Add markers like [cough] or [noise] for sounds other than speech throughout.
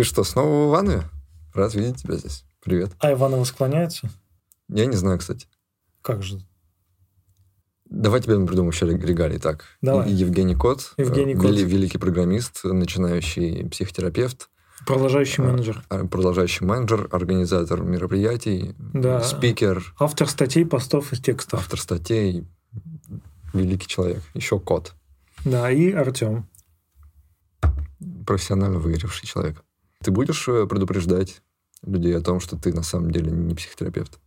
Ты что, снова в Иванове? Рад видеть тебя здесь. Привет. А Иванова склоняется? Я не знаю, кстати. Как же? Давай тебе придумаем еще регалии. Так, Давай. Евгений Кот, Евгений э, Кот. вели- великий программист, начинающий психотерапевт, Продолжающий А, менеджер. а, продолжающий менеджер, организатор мероприятий, Да. спикер, Автор статей, постов и текстов. автор статей, великий человек. Еще Кот, Да, и Артем. профессионально выигравший человек. Ты будешь э, предупреждать людей о том, что ты на самом деле не психотерапевт?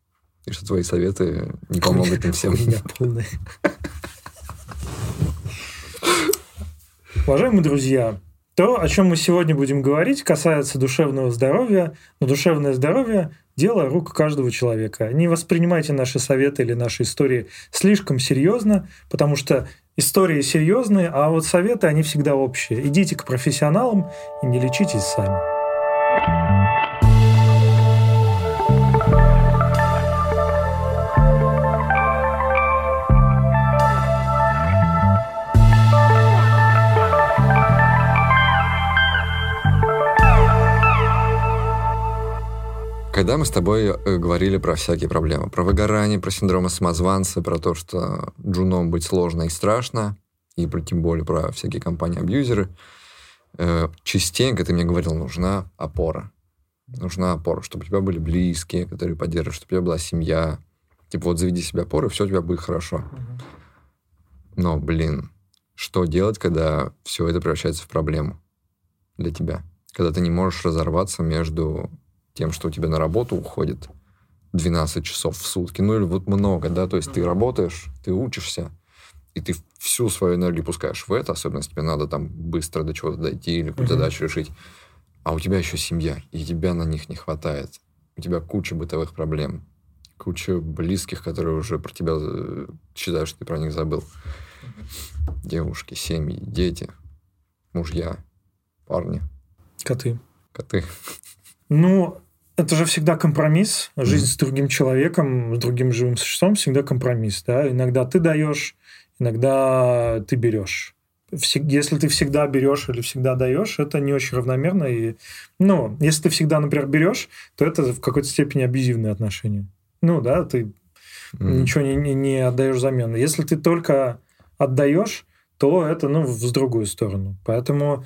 И что твои советы не помогут им всем? [laughs] Хуйня полная. Уважаемые друзья, то, о чем мы сегодня будем говорить, касается душевного здоровья. Но душевное здоровье – дело рук каждого человека. Не воспринимайте наши советы или наши истории слишком серьезно, потому что истории серьезные, а вот советы, они всегда общие. Идите к профессионалам и не лечитесь сами. Когда мы с тобой э, говорили про всякие проблемы, про выгорание, про синдром самозванца, про то, что джуном быть сложно и страшно, и про, тем более про всякие компании-абьюзеры, частенько ты мне говорил, нужна опора. Нужна опора, чтобы у тебя были близкие, которые поддерживают, чтобы у тебя была семья. Типа вот заведи себе опору, и все у тебя будет хорошо. Но, блин, что делать, когда все это превращается в проблему для тебя? Когда ты не можешь разорваться между тем, что у тебя на работу уходит 12 часов в сутки, ну или вот много, да, то есть ты работаешь, ты учишься, и ты всю свою энергию пускаешь в это, особенно если тебе надо там быстро до чего-то дойти или какую-то Мгм. задачу решить, а у тебя еще семья, и тебя на них не хватает. У тебя куча бытовых проблем, куча близких, которые уже про тебя э, считают, что ты про них забыл. Девушки, семьи, дети, мужья, парни, Коты. коты. Ну, это же всегда компромисс. Жизнь с другим человеком, с другим живым существом всегда компромисс. Да? Иногда ты даешь, иногда ты берешь. Если ты всегда берешь или всегда даешь, это не очень равномерно. И, ну, если ты всегда, например, берешь, то это в какой-то степени абьюзивные отношения. Ну, да, ты М. ничего не, не, не отдаешь взамен. Если ты только отдаешь, то это ну, в с другую сторону. Поэтому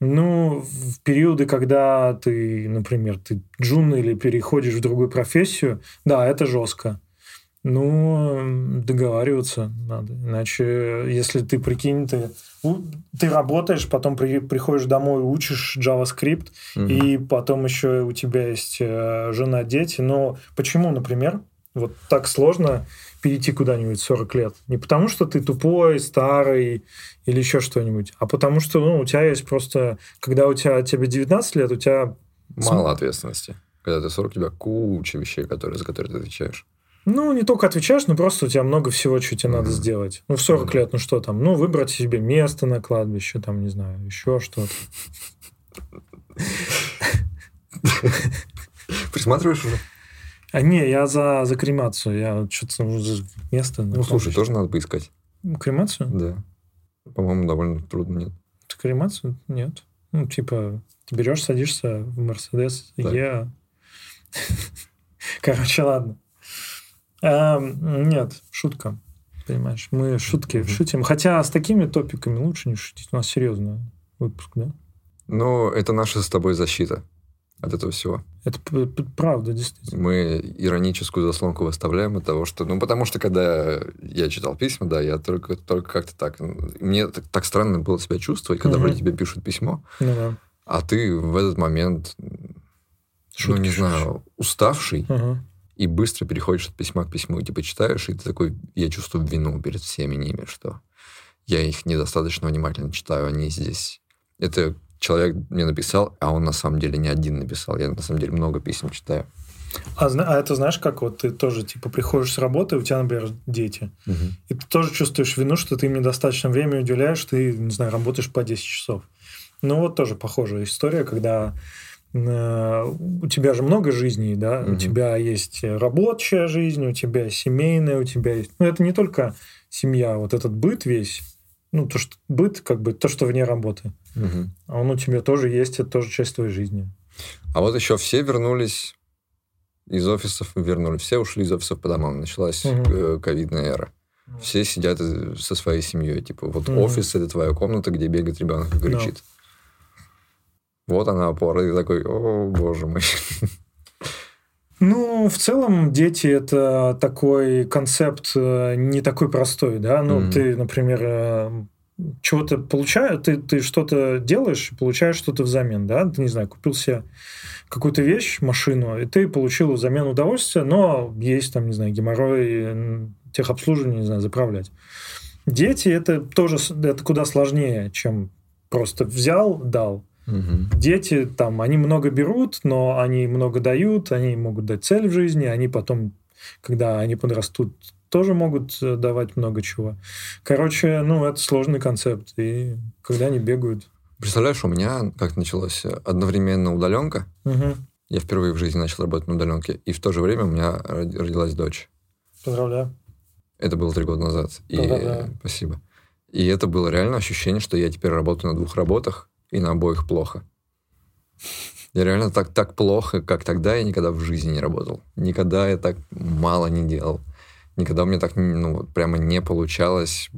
ну, в периоды, когда ты, например, ты джун или переходишь в другую профессию, да, это жестко. Ну, договариваться надо. Иначе, если ты, прикинь, ты, ты работаешь, потом при- приходишь домой, учишь JavaScript, Мгм. и потом еще у тебя есть э, жена, дети. Но почему, например, вот так сложно перейти куда-нибудь в 40 лет? Не потому, что ты тупой, старый или еще что-нибудь, а потому что ну, у тебя есть просто... Когда у тебя тебе 19 лет, у тебя... Мало ответственности. Когда ты 40, у тебя куча вещей, которые, за которые ты отвечаешь. Ну, не только отвечаешь, но просто у тебя много всего, что тебе надо сделать. Ну, в 40 Ну да. лет, ну что там? Ну, выбрать себе место на кладбище, там, не знаю, еще что-то. Присматриваешь уже? А не, я за, за кремацию. Я что-то за место Ну, слушай, тоже надо поискать. Ну, Кремацию? Да. По-моему, довольно трудно, нет? Ты Кремацию? Нет. Ну, типа, ты берешь, садишься в Мерседес. Е. Короче, ладно. Эм, Нет, шутка. Понимаешь, мы шутки Мгм. шутим. Хотя с такими топиками лучше не шутить. У нас серьезно выпуск, да? Ну, это наша с тобой защита от этого всего. Это правда, действительно. Мы ироническую заслонку выставляем от того, что... Ну, потому что, когда я читал письма, да, я только, только как-то так... Мне так, так странно было себя чувствовать, когда Мгм. вроде тебе пишут письмо, Ну да. а ты в этот момент, ну, Шутки не шутишь. знаю, уставший, Ага. И быстро переходишь от письма к письму, и типа читаешь, и ты такой, я чувствую вину перед всеми ними, что я их недостаточно внимательно читаю, они здесь. Это человек мне написал, а он на самом деле не один написал. Я на самом деле много писем читаю. А, а это знаешь, как вот ты тоже типа приходишь с работы, у тебя, например, дети, и ты тоже чувствуешь вину, что ты им недостаточно времени уделяешь, ты, не знаю, работаешь по 10 часов. Ну вот тоже похожая история, когда у тебя же много жизней, да, у Мгм. тебя есть рабочая жизнь, у тебя семейная, у тебя есть... Ну это не только семья, вот этот быт весь, ну то, что быт, как бы то, что вне работы, Мгм. а он у тебя тоже есть, это тоже часть твоей жизни. А вот еще все вернулись из офисов, вернулись. Все ушли из офисов по домам. Началась э, ковидная эра. Все сидят э, со своей семьей. Типа, вот Мгм. офис это твоя комната, где бегает ребенок и кричит. Вот она опора, и такой, о, боже мой. Ну, в целом, дети это такой концепт э, не такой простой, да. Ну, Мгм. ты, например, э, чего-то получаешь, ты, ты что-то делаешь и получаешь что-то взамен, да. Ты, не знаю, купил себе какую-то вещь, машину, и ты получил взамен удовольствие, но есть там, не знаю, геморрой, техобслуживание, не знаю, заправлять. Дети это тоже это куда сложнее, чем просто взял, дал. Мгм. Дети там, они много берут, но они много дают, они могут дать цель в жизни, они потом, когда они подрастут, тоже могут э, давать много чего. Короче, ну, это сложный концепт, и когда они бегают. Представляешь, у меня как началось одновременно удаленка. Мгм. Я впервые в жизни начал работать на удаленке, и в то же время у меня роди- родилась дочь. Поздравляю. Это было три года назад. И Поздравляю. спасибо. И это было реально ощущение, что я теперь работаю на двух работах, и на обоих плохо. Я реально так, так плохо, как тогда я никогда в жизни не работал. Никогда я так мало не делал. Никогда у меня так ну, вот прямо не получалось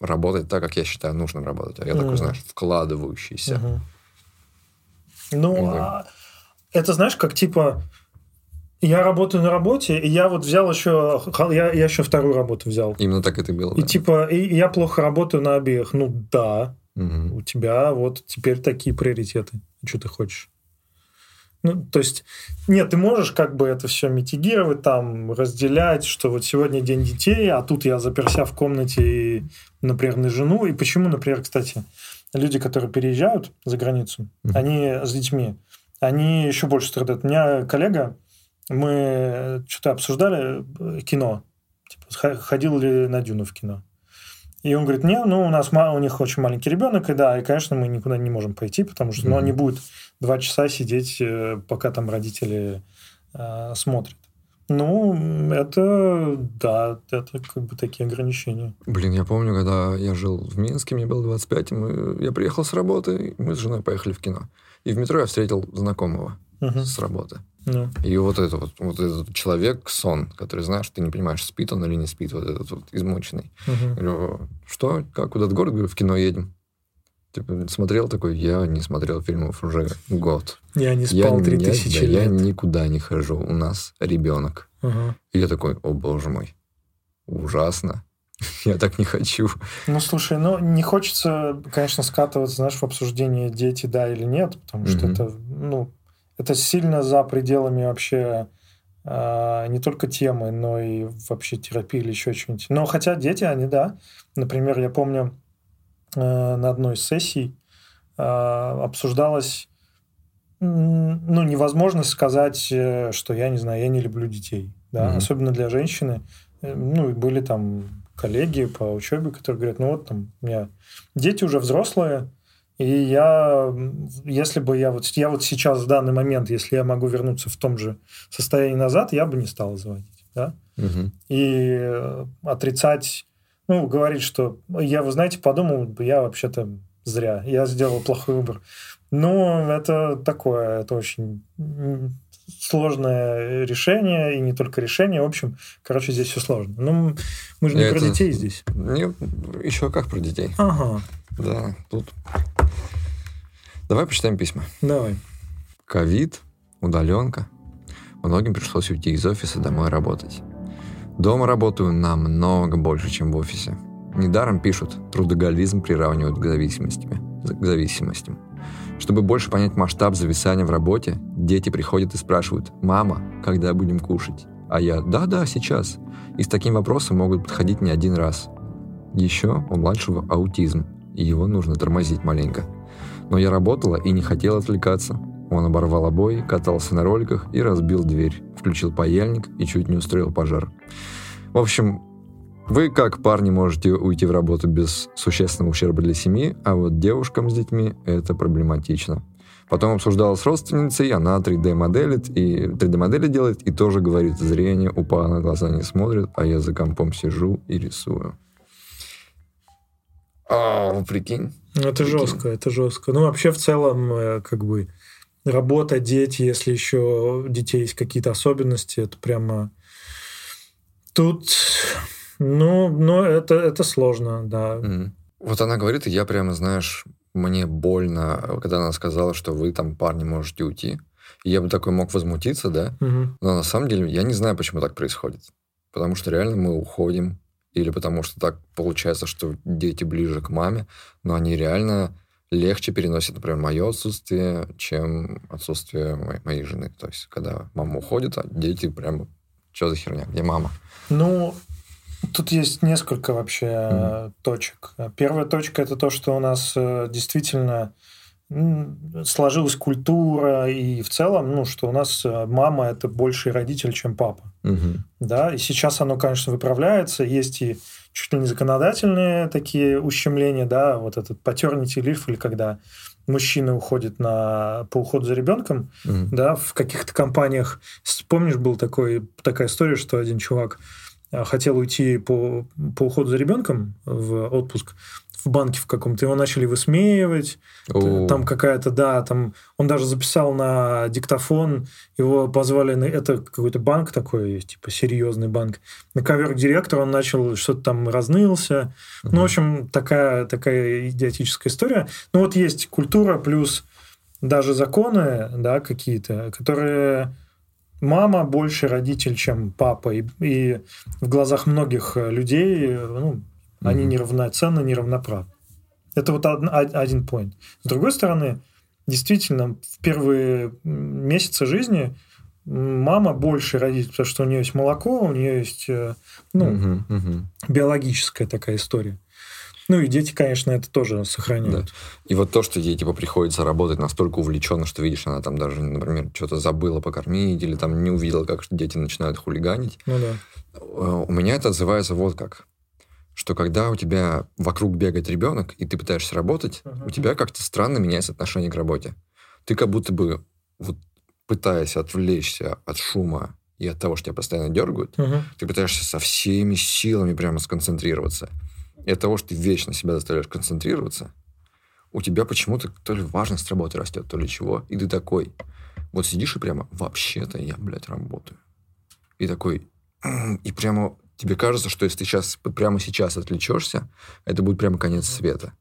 работать так, как я считаю нужным работать. А я такой, Мгм. знаешь, вкладывающийся. Мгм. Ну, Мгм. а это знаешь, как типа я работаю на работе, и я вот взял еще, я, я еще вторую работу взял. Именно так это было. И да. типа, и, и я плохо работаю на обеих. Ну да, Мгм. у тебя вот теперь такие приоритеты. Что ты хочешь? Ну, то есть, нет, ты можешь как бы это все митигировать, там, разделять, что вот сегодня день детей, а тут я заперся в комнате, и, например, на жену. И почему, например, кстати, люди, которые переезжают за границу, Мгм. они с детьми, они еще больше страдают. У меня коллега, мы что-то обсуждали э, кино, типа, ходил ли на Дюну в кино. И он говорит, не, ну, у нас у них очень маленький ребенок, и да, и, конечно, мы никуда не можем пойти, потому что, ну, Мгм. они будут два часа сидеть, э, пока там родители э, смотрят. Ну, это, да, это как бы такие ограничения. Блин, я помню, когда я жил в Минске, мне было 25, и мы, я приехал с работы, мы с женой поехали в кино. И в метро я встретил знакомого Мгм. с работы. Ну, И вот это вот, вот этот человек, сон, который, знаешь, ты не понимаешь, спит он или не спит, вот этот вот измученный. мгм. Говорю, что, как, куда-то в город? Говорю, в кино едем. Типа, смотрел такой, я не смотрел фильмов уже год. Я не Я, спал не- тысячи да, я лет. никуда не хожу, у нас ребенок. Ага. И я такой, о боже мой, ужасно. [laughs] Я так не хочу. Ну, слушай, ну, не хочется, конечно, скатываться, знаешь, в обсуждение дети, да или нет, потому что это, ну, это сильно за пределами вообще а, не только темы, но и вообще терапии или еще что-нибудь. Но хотя дети, они, да. Например, я помню, э, на одной из сессий а, обсуждалось, ну, невозможность сказать, э, что я не знаю, я не люблю детей, да, Мгм. особенно для женщины. Э, Ну, и были там коллеги по учебе, которые говорят, ну вот там у меня дети уже взрослые, и я, если бы я вот, я вот сейчас в данный момент, если я могу вернуться в том же состоянии назад, я бы не стал заводить, да. Мгм. И э, отрицать, ну, говорить, что я, вы знаете, подумал, я вообще-то зря, я сделал плохой выбор. Ну, это такое, это очень сложное решение, и не только решение. В общем, короче, здесь все сложно. Ну, мы же не Я про это- детей здесь. Нет, еще как про детей. Ага, Да, тут. Давай почитаем письма. давай. Ковид, удаленка. Многим пришлось уйти из офиса домой работать. Дома работаю намного больше, чем в офисе. Недаром пишут, трудоголизм приравнивают к зависимостям. К зависимостям. Чтобы больше понять масштаб зависания в работе, дети приходят и спрашивают, «Мама, когда будем кушать?» А я «Да-да, сейчас». И с таким вопросом могут подходить не один раз. Еще у младшего аутизм, и его нужно тормозить маленько. Но я работала и не хотела отвлекаться. Он оборвал обои, катался на роликах и разбил дверь, включил паяльник и чуть не устроил пожар. В общем, вы, как парни, можете уйти в работу без существенного ущерба для семьи, а вот девушкам с детьми это проблематично. Потом обсуждала с родственницей, она 3D-моделит, и 3D-модели делает, и тоже говорит, зрение упало, на глаза не смотрит, а я за компом сижу и рисую. А, прикинь. Ну, это Прикинь. жестко, это жестко. Ну, вообще, в целом, э, как бы, работа, дети, если еще у детей есть какие-то особенности, это прямо... Тут, ну, ну это, это сложно, да. Мгм. Вот она говорит, и я прямо, знаешь, мне больно, когда она сказала, что вы там, парни, можете уйти. И я бы такой мог возмутиться, да? Мгм. Но на самом деле я не знаю, почему так происходит. Потому что реально мы уходим, или потому что так получается, что дети ближе к маме, но они реально легче переносят, например, мое отсутствие, чем отсутствие мо- моей жены. То есть, когда мама уходит, а дети прямо, что за херня, где мама? Ну, тут есть несколько вообще Мгм. точек. Первая точка это то, что у нас э, действительно сложилась культура, и в целом, ну, что у нас э, мама это больше родитель, чем папа. Мгм. Да, и сейчас оно, конечно, выправляется. Есть и чуть ли не законодательные такие ущемления, да, вот этот paternity leave, или когда мужчина уходит на, по уходу за ребенком, Мгм. да, в каких-то компаниях. Помнишь, был такой, такая история, что один чувак а, хотел уйти по, по уходу за ребенком в отпуск в банке в каком-то, его начали высмеивать, О, там какая-то, да, там он даже записал на диктофон, его позвали, на, это какой-то банк такой, типа серьезный банк, на ковер директора он начал что-то там разнылся, ну, в общем, такая, такая идиотическая история. Ну, вот есть культура плюс даже законы, да, какие-то, которые мама больше родитель, чем папа. И, и в глазах многих э, людей, э, ну, они неравноценны, неравноправны. Это вот од- од- один point. С другой стороны, действительно, в первые месяцы жизни мама больше родитель, потому что у нее есть молоко, у нее есть э, ну, Мгм, мгм. биологическая такая история. Ну и дети, конечно, это тоже сохраняют. И вот то, что ей типа приходится работать настолько увлеченно, что видишь, она там даже, например, что-то забыла покормить или там не увидела, как дети начинают хулиганить. Ну да. Э, У меня это отзывается вот как. Что когда у тебя вокруг бегает ребенок, и ты пытаешься работать, Мгм. у тебя как-то странно меняется отношение к работе. Ты как будто бы, вот, пытаясь отвлечься от шума и от того, что тебя постоянно дергают, Мгм. ты пытаешься со всеми силами прямо сконцентрироваться. И от того, что ты вечно себя заставляешь концентрироваться, у тебя почему-то то ли важность работы растет, то ли чего. И ты такой, вот сидишь и прямо, вообще-то я, блядь, работаю. И такой, и прямо тебе кажется, что если ты сейчас, прямо сейчас отвлечешься, это будет прямо конец света.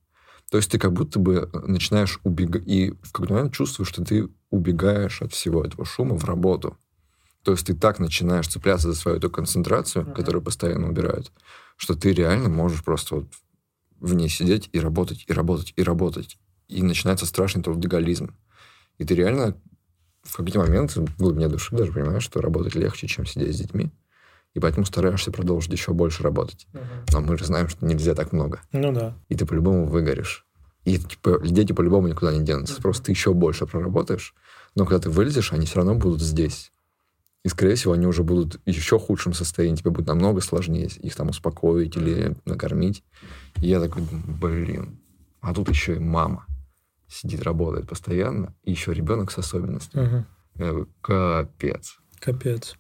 То есть ты как будто бы начинаешь убегать, и в какой-то момент чувствуешь, что ты убегаешь от всего этого шума в работу. То есть ты так начинаешь цепляться за свою эту концентрацию, Мгм. которую постоянно убирают, что ты реально можешь просто вот в ней сидеть и работать, и работать, и работать. И начинается страшный трудоголизм. И ты реально в какие-то моменты в глубине души даже понимаешь, что работать легче, чем сидеть с детьми. И поэтому стараешься продолжить еще больше работать. Но мы же знаем, что нельзя так много. Ну да. И ты по-любому выгоришь. И типа, дети по-любому никуда не денутся. Мгм. Просто ты еще больше проработаешь. Но когда ты вылезешь, они все равно будут здесь. И, скорее всего, они уже будут в еще худшем состоянии. Тебе будет намного сложнее их там успокоить или накормить. И я такой, блин. А тут еще и мама сидит, работает постоянно. И еще ребенок с особенностями. Мгм. Я такой, капец. Капец.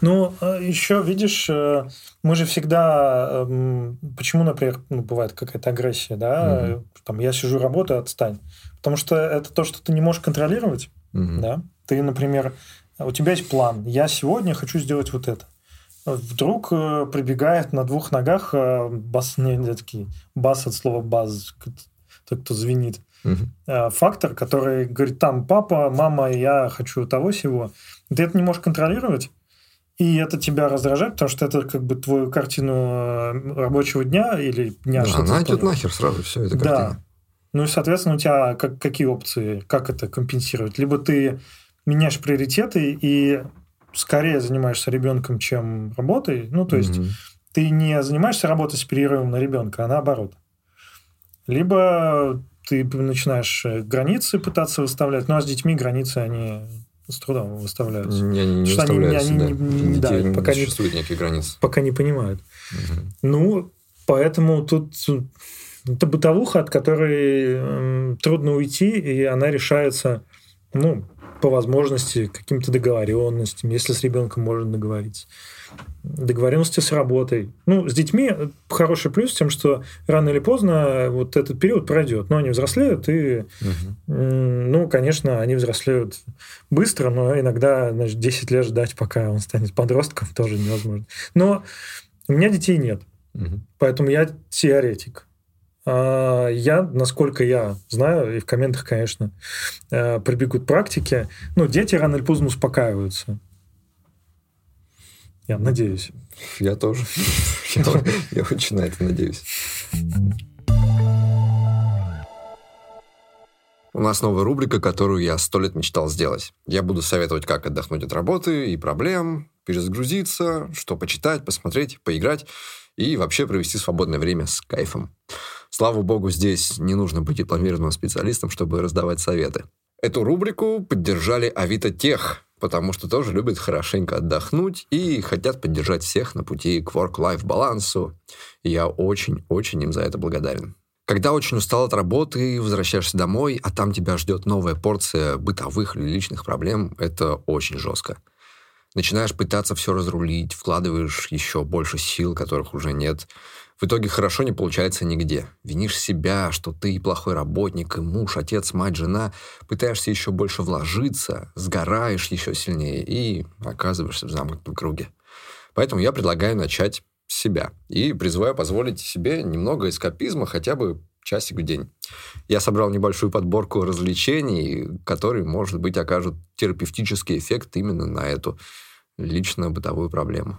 Ну, еще, видишь, э, мы же всегда... эм, Почему, например, ну, бывает какая-то агрессия, да? Мгм. Там, я сижу, работаю, отстань. Потому что это то, что ты не можешь контролировать, Мгм. да? Ты, например, у тебя есть план. Я сегодня хочу сделать вот это. Вдруг э, прибегает на двух ногах э, бас, не, не, такие, бас от слова баз, тот, кто звенит. Э, фактор, который говорит, там, папа, мама, я хочу того всего. Ты это не можешь контролировать, и это тебя раздражает, потому что это как бы твою картину э, рабочего дня или дня Да, она идет нахер сразу, все, это Да. картина. Ну и, соответственно, у тебя как, какие опции, как это компенсировать? Либо ты меняешь приоритеты и скорее занимаешься ребенком, чем работой. Ну, то есть Мгм. ты не занимаешься работой с перерывом на ребенка, а наоборот. Либо ты начинаешь э, границы пытаться выставлять, ну а с детьми границы, они с трудом выставляются. Не, не, не Что они- выставляются, они да. не- У не- да, детей не пока не- существует никаких границ. Пока не понимают. Мгм. Ну, поэтому тут э, это бытовуха, от которой м, трудно уйти, и она решается, ну, по возможности каким-то договоренностям, если с ребенком можно договориться. Договоренности с работой. Ну, с детьми хороший плюс тем, что рано или поздно вот этот период пройдет. Но они взрослеют, и, угу. ну, конечно, они взрослеют быстро, но иногда значит, 10 лет ждать, пока он станет подростком, [laughs] тоже невозможно. Но у меня детей нет. Угу. Поэтому я теоретик. А, я, насколько я знаю, и в комментах, конечно, э, прибегут практики, ну, дети рано или поздно успокаиваются. Я надеюсь. Я тоже. [laughs] Я очень на это надеюсь. У нас новая рубрика, которую я сто лет мечтал сделать. Я буду советовать, как отдохнуть от работы и проблем, перезагрузиться, что почитать, посмотреть, поиграть и вообще провести свободное время с кайфом. Слава богу, здесь не нужно быть дипломированным специалистом, чтобы раздавать советы. Эту рубрику поддержали Авито Тех, потому что тоже любят хорошенько отдохнуть и хотят поддержать всех на пути к work-life балансу. Я очень-очень им за это благодарен. Когда очень устал от работы, возвращаешься домой, а там тебя ждет новая порция бытовых или личных проблем, это очень жестко. Начинаешь пытаться все разрулить, вкладываешь еще больше сил, которых уже нет. В итоге хорошо не получается нигде. Винишь себя, что ты плохой работник, и муж, отец, мать, жена. Пытаешься еще больше вложиться, сгораешь еще сильнее и оказываешься в замкнутом круге. Поэтому я предлагаю начать с себя и призываю позволить себе немного эскапизма хотя бы часик в день. Я собрал небольшую подборку развлечений, которые, может быть, окажут терапевтический эффект именно на эту лично бытовую проблему.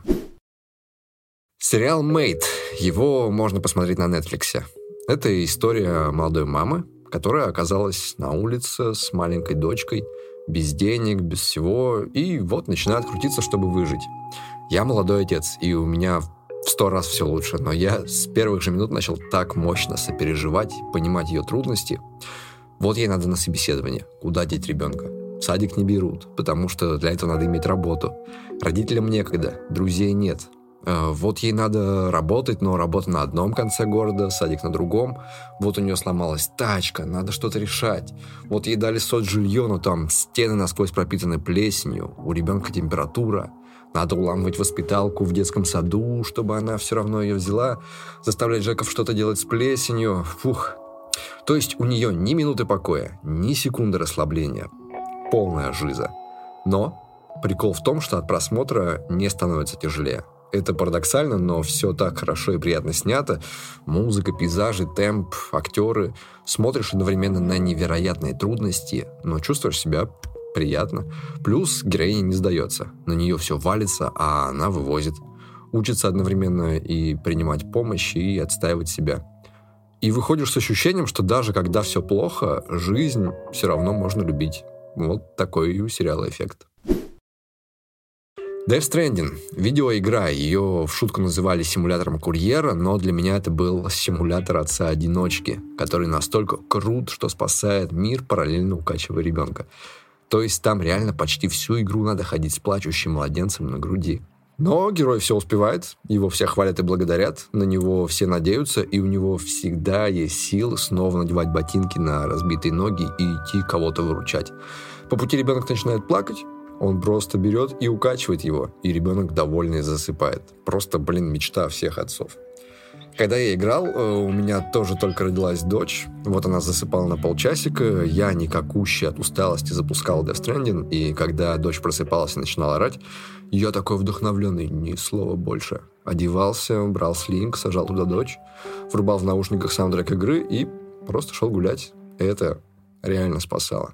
Сериал «Мейт». Его можно посмотреть на Netflix. Это история молодой мамы, которая оказалась на улице с маленькой дочкой, без денег, без всего, и вот начинает крутиться, чтобы выжить. Я молодой отец, и у меня в сто раз все лучше, но я с первых же минут начал так мощно сопереживать, понимать ее трудности. Вот ей надо на собеседование, куда деть ребенка. В садик не берут, потому что для этого надо иметь работу. Родителям некогда, друзей нет. Э, вот ей надо работать, но работа на одном конце города, садик на другом. Вот у нее сломалась тачка, надо что-то решать. Вот ей дали соцжилье, но там стены насквозь пропитаны плесенью, у ребенка температура. Надо уламывать воспиталку в детском саду, чтобы она все равно ее взяла, заставлять Джеков что-то делать с плесенью. Фух. То есть у нее ни минуты покоя, ни секунды расслабления. Полная жиза. Но прикол в том, что от просмотра не становится тяжелее. Это парадоксально, но все так хорошо и приятно снято. Музыка, пейзажи, темп, актеры. Смотришь одновременно на невероятные трудности, но чувствуешь себя приятно. Плюс героиня не сдается. На нее все валится, а она вывозит. Учится одновременно и принимать помощь, и отстаивать себя. И выходишь с ощущением, что даже когда все плохо, жизнь все равно можно любить. Вот такой у сериала эффект. Death Stranding. Видеоигра. Ее в шутку называли симулятором курьера, но для меня это был симулятор отца-одиночки, который настолько крут, что спасает мир, параллельно укачивая ребенка. То есть там реально почти всю игру надо ходить с плачущим младенцем на груди. Но герой все успевает, его все хвалят и благодарят, на него все надеются, и у него всегда есть силы снова надевать ботинки на разбитые ноги и идти кого-то выручать. По пути ребенок начинает плакать, он просто берет и укачивает его, и ребенок довольный засыпает. Просто, блин, мечта всех отцов. Когда я играл, э, у меня тоже только родилась дочь. Вот она засыпала на полчасика. Я, никакущий от усталости, запускал Death Stranding. И когда дочь просыпалась и начинала орать, я такой вдохновленный, ни слова больше. Одевался, брал слинг, сажал туда дочь, врубал в наушниках саундтрек игры и просто шел гулять. Это реально спасало.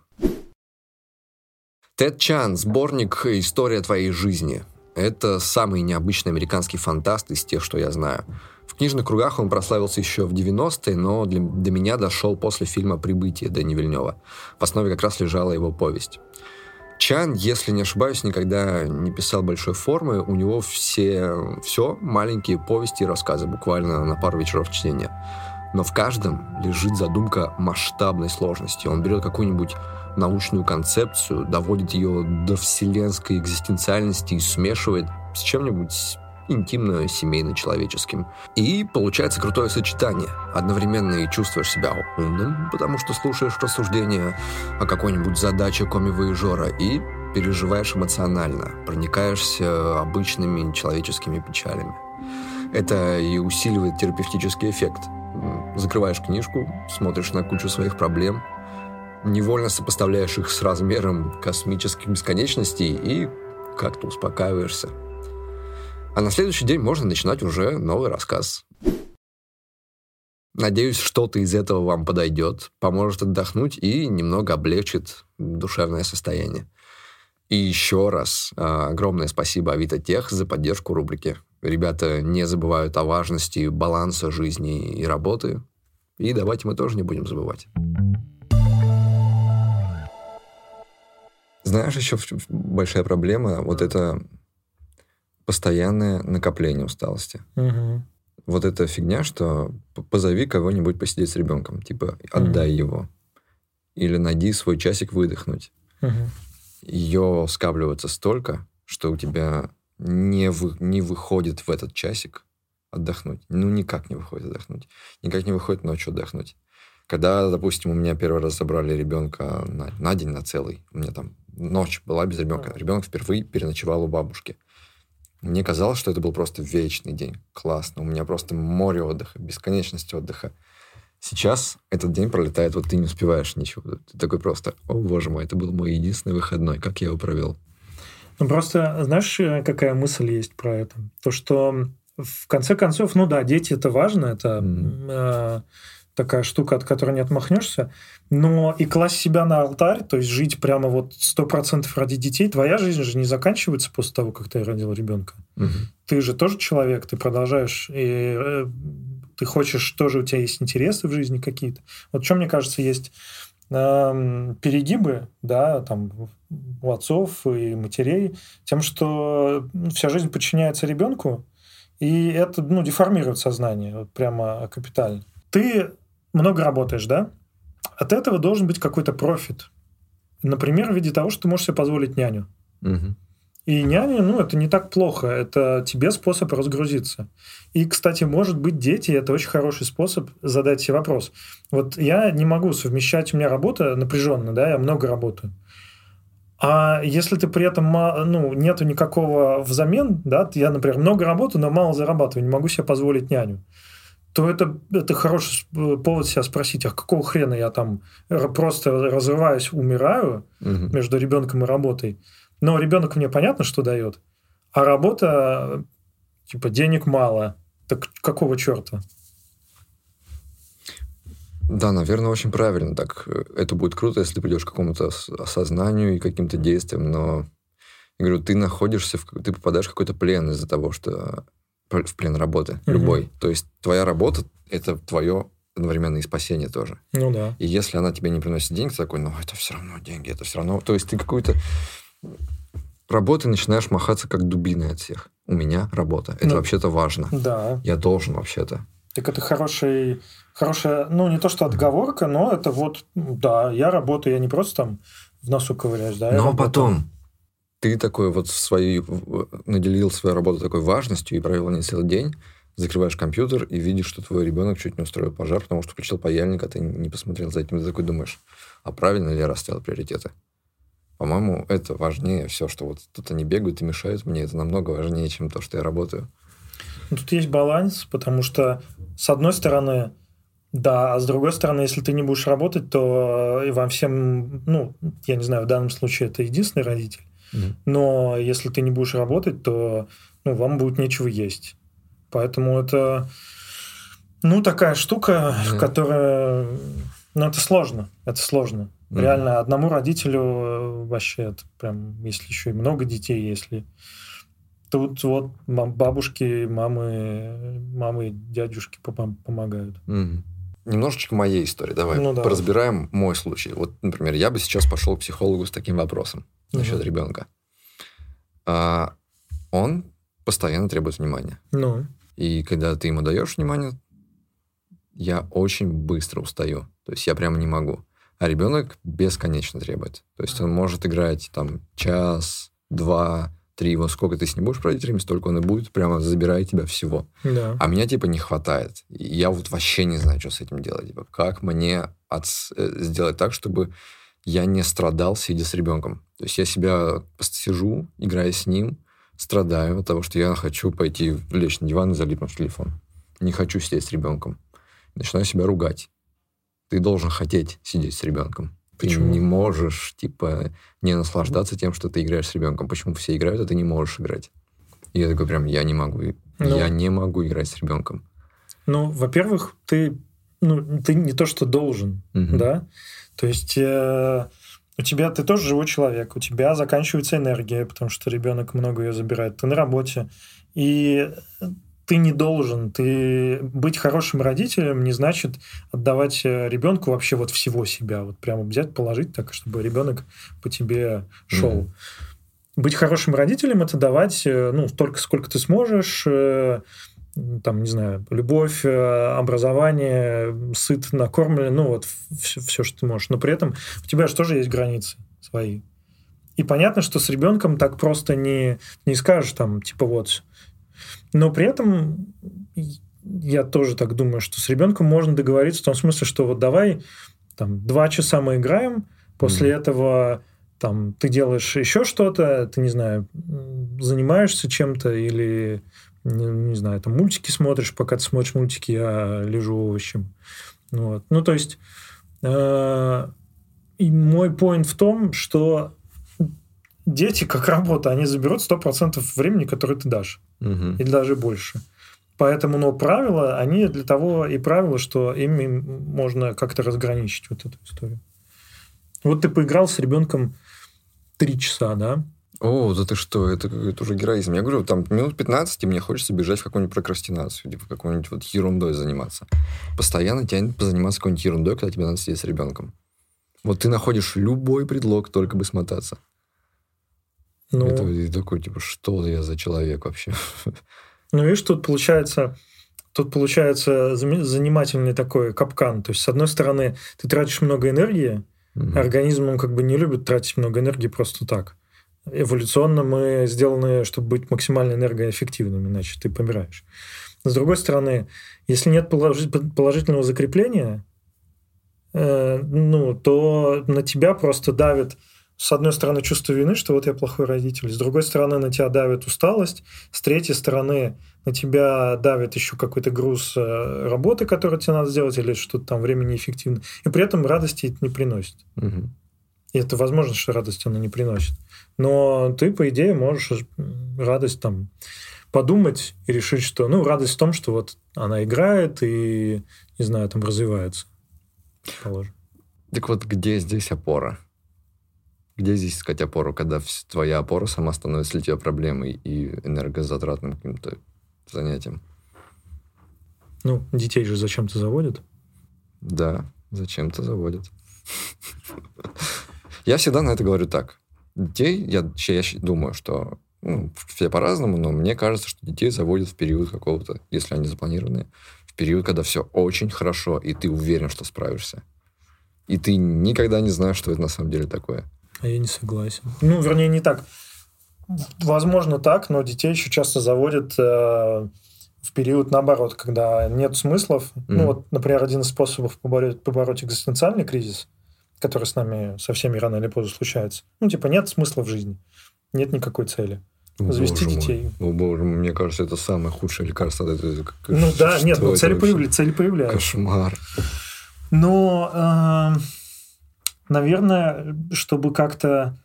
Тед Чан, сборник «История твоей жизни». Это самый необычный американский фантаст из тех, что я знаю. В книжных кругах он прославился еще в 90-е, но для, до меня дошел после фильма «Прибытие» Дэни Вильнева. В основе как раз лежала его повесть. Чан, если не ошибаюсь, никогда не писал большой формы. У него все, все маленькие повести и рассказы, буквально на пару вечеров чтения. Но в каждом лежит задумка масштабной сложности. Он берет какую-нибудь научную концепцию, доводит ее до вселенской экзистенциальности и смешивает с чем-нибудь интимно-семейно-человеческим. И получается крутое сочетание. Одновременно и чувствуешь себя умным, потому что слушаешь рассуждения о какой-нибудь задаче коми-воежора, и переживаешь эмоционально, проникаешься обычными человеческими печалями. Это и усиливает терапевтический эффект. Закрываешь книжку, смотришь на кучу своих проблем, невольно сопоставляешь их с размером космических бесконечностей и как-то успокаиваешься. А на следующий день можно начинать уже новый рассказ. Надеюсь, что-то из этого вам подойдет, поможет отдохнуть и немного облегчит душевное состояние. И еще раз э, огромное спасибо Авито Тех за поддержку рубрики. Ребята не забывают о важности баланса жизни и работы. И давайте мы тоже не будем забывать. Знаешь, еще большая проблема вот это постоянное накопление усталости. Угу. Вот эта фигня, что позови кого-нибудь посидеть с ребенком, типа отдай угу. его. Или найди свой часик выдохнуть. Угу ее скапливается столько, что у тебя не, вы, не выходит в этот часик отдохнуть. Ну, никак не выходит отдохнуть. Никак не выходит ночью отдохнуть. Когда, допустим, у меня первый раз забрали ребенка на, на день, на целый, у меня там ночь была без ребенка, ребенок впервые переночевал у бабушки. Мне казалось, что это был просто вечный день. Классно. У меня просто море отдыха, бесконечность отдыха. Сейчас этот день пролетает, вот ты не успеваешь ничего. Ты такой просто, о боже мой, это был мой единственный выходной, как я его провел. Ну просто, знаешь, какая мысль есть про это? То, что в конце концов, ну да, дети это важно, это mm. э, такая штука, от которой не отмахнешься, но и класть себя на алтарь, то есть жить прямо вот сто процентов ради детей, твоя жизнь же не заканчивается после того, как ты родил ребенка. Mm-hmm. Ты же тоже человек, ты продолжаешь и э, ты хочешь, тоже у тебя есть интересы в жизни какие-то. Вот что, мне кажется, есть э, перегибы, да, там, у отцов и матерей, тем, что вся жизнь подчиняется ребенку, и это, ну, деформирует сознание вот прямо капитально. Ты много работаешь, да? От этого должен быть какой-то профит. Например, в виде того, что ты можешь себе позволить няню. Угу. И няня, ну, это не так плохо, это тебе способ разгрузиться. И, кстати, может быть, дети – это очень хороший способ задать себе вопрос. Вот я не могу совмещать, у меня работа напряженная, да, я много работаю. А если ты при этом ну, нету никакого взамен, да, я, например, много работаю, но мало зарабатываю, не могу себе позволить няню, то это, это хороший повод себя спросить, а какого хрена я там просто разрываюсь, умираю угу. между ребенком и работой, но ребенок мне понятно, что дает, а работа, типа, денег мало. Так какого черта? Да, наверное, очень правильно. Так, это будет круто, если ты придешь к какому-то осознанию и каким-то действиям, но я говорю, ты находишься, в, ты попадаешь в какой-то плен из-за того, что в плен работы, угу. любой. То есть твоя работа – это твое одновременно и спасение тоже. Ну да. И если она тебе не приносит деньги, ты такой, ну это все равно деньги, это все равно... То есть ты какую-то работой начинаешь махаться как дубиной от всех. У меня работа. Это ну, вообще-то важно. Да. Я должен вообще-то. Так это хороший, хорошая, ну, не то что отговорка, но это вот, да, я работаю, я не просто там в носу ковыряюсь, да. Но потом ты такой вот своей, наделил свою работу такой важностью и провел не целый день, закрываешь компьютер и видишь, что твой ребенок чуть не устроил пожар, потому что включил паяльник, а ты не посмотрел за этим. Ты такой думаешь, а правильно ли я расставил приоритеты? По-моему, это важнее все, что вот тут они бегают и мешают мне. Это намного важнее, чем то, что я работаю. Ну, тут есть баланс, потому что, с одной стороны, да, а с другой стороны, если ты не будешь работать, то и вам всем, ну, я не знаю, в данном случае это единственный родитель, но если ты не будешь работать, то ну, вам будет нечего есть. Поэтому это, ну, такая штука, mm-hmm. которая, ну, это сложно, это сложно. Mm-hmm. Реально, одному родителю э, вообще это прям, если еще и много детей, если тут вот бабушки, мамы, мамы и дядюшки помогают. Mm-hmm. Немножечко моей истории. Давай ну, да. поразбираем мой случай. Вот, например, я бы сейчас пошел к психологу с таким вопросом mm-hmm. насчет ребенка. А, он постоянно требует внимания. Ну. И когда ты ему даешь внимание, я очень быстро устаю. То есть я прямо не могу а ребенок бесконечно требует. То есть он может играть там час, два, три. Вот сколько ты с ним будешь проводить время, столько он и будет прямо забирает тебя всего. Да. А меня, типа, не хватает. И я вот вообще не знаю, что с этим делать. Типа, как мне от... э, сделать так, чтобы я не страдал, сидя с ребенком. То есть я себя сижу, играя с ним, страдаю от того, что я хочу пойти лечь на диван и залипнуть в телефон. Не хочу сидеть с ребенком. Начинаю себя ругать. Ты должен хотеть сидеть с ребенком. Почему? Ты не можешь, типа, не наслаждаться тем, что ты играешь с ребенком. Почему все играют, а ты не можешь играть? И я такой прям, я не могу. Ну. я не могу играть с ребенком. Ну, во-первых, ты, ну, ты не то, что должен, Мгм. да? То есть э, у тебя, ты тоже живой человек, у тебя заканчивается энергия, потому что ребенок много ее забирает, ты на работе, и ты не должен, ты быть хорошим родителем не значит отдавать э, ребенку вообще вот всего себя, вот прямо взять, положить так, чтобы ребенок по тебе шел. Мгм. Быть хорошим родителем это давать, э, ну, столько, сколько ты сможешь, э, там, не знаю, любовь, э, образование, сыт, накормлен, ну, вот все, что ты можешь. Но при этом у тебя же тоже есть границы свои. И понятно, что с ребенком так просто не, не скажешь, там, типа, вот. Но при этом я тоже так думаю, что с ребенком можно договориться в том смысле, что вот давай там два часа мы играем, после Мгм. этого там ты делаешь еще что-то, ты не знаю, занимаешься чем-то или не, не знаю, там мультики смотришь, пока ты смотришь мультики, я лежу овощем. Вот. Ну, то есть э, и мой поинт в том, что дети, как работа, они заберут 100% времени, которое ты дашь Мгм. или даже больше. Поэтому, но правила, они для того и правила, что ими можно как-то разграничить вот эту историю. Вот ты поиграл с ребенком три часа, да? О, да ты что, это, это уже героизм. Я говорю, там минут 15, и мне хочется бежать в какую-нибудь прокрастинацию, типа какой-нибудь вот ерундой заниматься. Постоянно тянет позаниматься какой-нибудь ерундой, когда тебе надо сидеть с ребенком. Вот ты находишь любой предлог, только бы смотаться. Ну, Это и такой, типа, что я за человек вообще? ну видишь, тут получается, тут получается занимательный такой капкан. То есть, с одной стороны, ты тратишь много энергии, Мгм. Организм, он как бы не любит тратить много энергии просто так. Эволюционно мы сделаны, чтобы быть максимально энергоэффективными, иначе ты помираешь. С другой стороны, если нет положи- положительного закрепления, э, ну, то на тебя просто давит, с одной стороны, чувство вины, что вот я плохой родитель, с другой стороны, на тебя давит усталость, с третьей стороны, на тебя давит еще какой-то груз э, работы, который тебе надо сделать, или что-то там время неэффективно. И при этом радости это не приносит. Мгм. И это возможно, что радость она не приносит. Но ты, по идее, можешь радость там подумать и решить, что, ну, радость в том, что вот она играет и, не знаю, там развивается. Положим. Так вот, где здесь опора? Где здесь искать опору, когда твоя опора сама становится для тебя проблемой и энергозатратным каким-то занятием? Ну, детей же зачем-то заводят. Да, зачем-то заводят. [laughs] Я всегда на это говорю так. Детей, я, я думаю, что ну, все по-разному, но мне кажется, что детей заводят в период какого-то, если они запланированные, в период, когда все очень хорошо, и ты уверен, что справишься. И ты никогда не знаешь, что это на самом деле такое. А я не согласен. Ну, вернее, не так. Возможно, так, но детей еще часто заводят э, в период наоборот, когда нет смыслов. Ну, Мгм. вот, например, один из способов побороть, побороть экзистенциальный кризис, который с нами со всеми рано или поздно случается. Ну, типа, нет смысла в жизни, нет никакой цели. О, Завести боже мой. детей. О, боже мой, мне кажется, это самое худшее лекарство. от этого. Как- Ну да, нет, что ну, это цели, вообще? появля- цели появляются. Кошмар. Но, э, наверное, чтобы как-то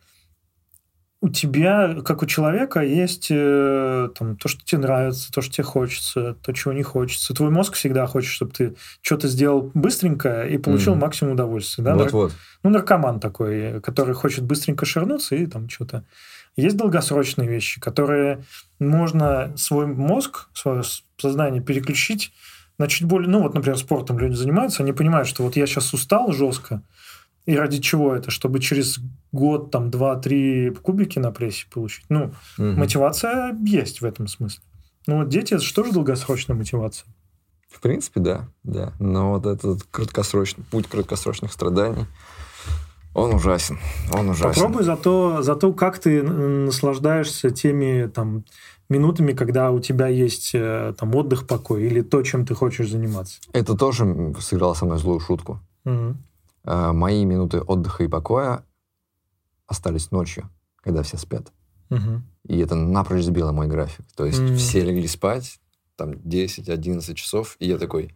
у тебя, как у человека, есть э, там, то, что тебе нравится, то, что тебе хочется, то, чего не хочется. Твой мозг всегда хочет, чтобы ты что-то сделал быстренько и получил Мгм. максимум удовольствия. Да? Нар- Вот-вот. Ну, наркоман такой, который хочет быстренько ширнуться и там что-то. Есть долгосрочные вещи, которые можно свой мозг, свое сознание переключить на чуть более... Ну, вот, например, спортом люди занимаются, они понимают, что вот я сейчас устал жестко, и ради чего это? Чтобы через год, там, два-три кубики на прессе получить. Ну, Мгм. мотивация есть в этом смысле. Ну, вот дети, это же тоже долгосрочная мотивация. В принципе, да, да. Но вот этот краткосрочный путь краткосрочных страданий, Он ужасен, он ужасен. Попробуй за то, за то, как ты наслаждаешься теми там минутами, когда у тебя есть э, там отдых, покой или то, чем ты хочешь заниматься. Это тоже сыграло со мной злую шутку. Мгм. Э, Мои минуты отдыха и покоя остались ночью, когда все спят. Мгм. И это напрочь сбило мой график. То есть М. все легли спать, там 10-11 часов, и я такой,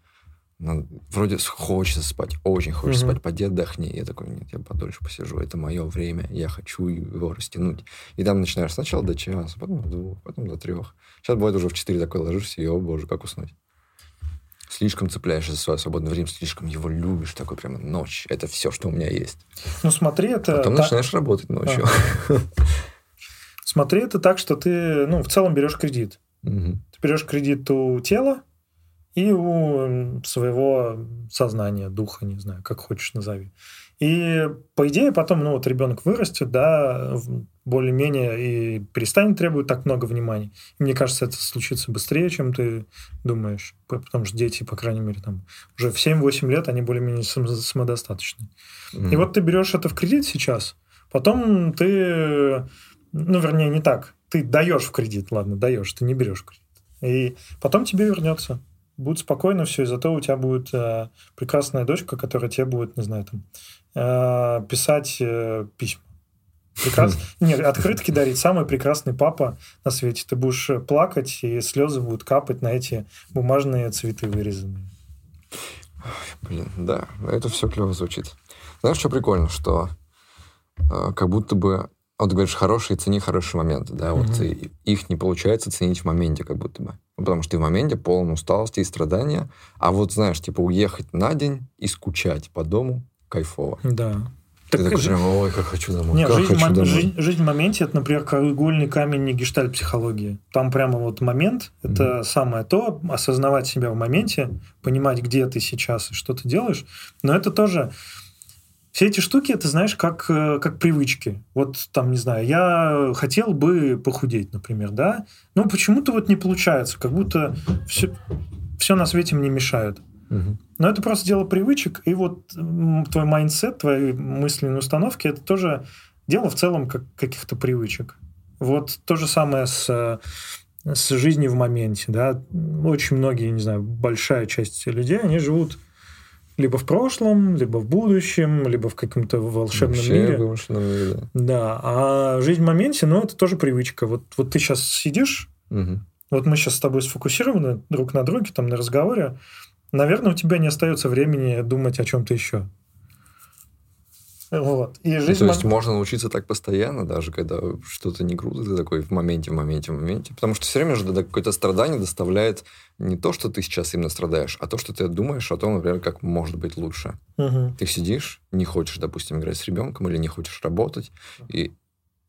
ну, вроде хочется спать, очень хочется Мгм. спать, поди отдохни. Я такой, нет, я подольше посижу, это мое время, я хочу его растянуть. И там начинаешь сначала до часа, потом до двух, потом до трех. Сейчас бывает уже в 4 такой ложишься, и, о боже, как уснуть. Слишком цепляешься за свое свободное время, слишком его любишь, такой прямо ночь. Это все, что у меня есть. Ну смотри, это Потом та- начинаешь работать ночью. [laughs] смотри это так, что ты ну в целом берешь кредит. Мгм. Ты берешь кредит у тела и у своего сознания, духа, не знаю, как хочешь назови. И по идее потом, ну вот ребенок вырастет, да, более-менее и перестанет требовать так много внимания. И мне кажется, это случится быстрее, чем ты думаешь, потому что дети, по крайней мере, там уже в 7-8 лет они более-менее сам- самодостаточны. И Мгм. вот ты берешь это в кредит сейчас, потом ты, ну, вернее, не так, ты даешь в кредит, ладно, даешь, ты не берешь в кредит. И потом тебе вернется. Будет спокойно все, и зато у тебя будет э, прекрасная дочка, которая тебе будет, не знаю, там, э, писать э, письма. Прекрасно. [laughs] Нет, открытки дарить. Самый прекрасный папа на свете. Ты будешь плакать, и слезы будут капать на эти бумажные цветы вырезанные. Блин, да, это все клево звучит. Знаешь, что прикольно, что э, как будто бы, вот ты говоришь, хорошие цени хорошие моменты, да, вот и их не получается ценить в моменте, как будто бы. Ну, потому что ты в моменте полон усталости и страдания, а вот, знаешь, типа уехать на день и скучать по дому кайфово. Да. Ты такой жи- прям, ой, как хочу домой, Не, как жизнь, хочу мо- домой. жизнь- жизнь в моменте это, например, краеугольный камень не гештальт психологии. Там прямо вот момент, это самое то, осознавать себя в моменте, понимать, где ты сейчас и что ты делаешь. Но это тоже все эти штуки, это знаешь, как, э, как привычки. Вот там, не знаю, я хотел бы похудеть, например, да, но почему-то вот не получается, как будто все, все на свете мне мешает. Но это просто дело привычек, и вот твой mindset, твои мысленные установки, это тоже дело в целом как каких-то привычек. Вот то же самое с, э, с жизнью в моменте, да. Очень многие, не знаю, большая часть людей, они живут либо в прошлом, либо в будущем, либо в каком-то волшебном Вообще мире. вымышленном мире, да. А жизнь в моменте, ну, это тоже привычка. Вот, вот ты сейчас сидишь, Мгм. вот мы сейчас с тобой сфокусированы друг на друге, там, на разговоре. Наверное, у тебя не остается времени думать о чем-то еще. Вот. И Ну, жизнь... то есть мо- можно научиться так постоянно, даже когда что-то не круто, ты такой в моменте, в моменте, в моменте. Потому что все время же какое-то страдание доставляет не то, что ты сейчас именно страдаешь, а то, что ты думаешь о том, например, как может быть лучше. Мгм. Ты сидишь, не хочешь, допустим, играть с ребенком или не хочешь работать, и,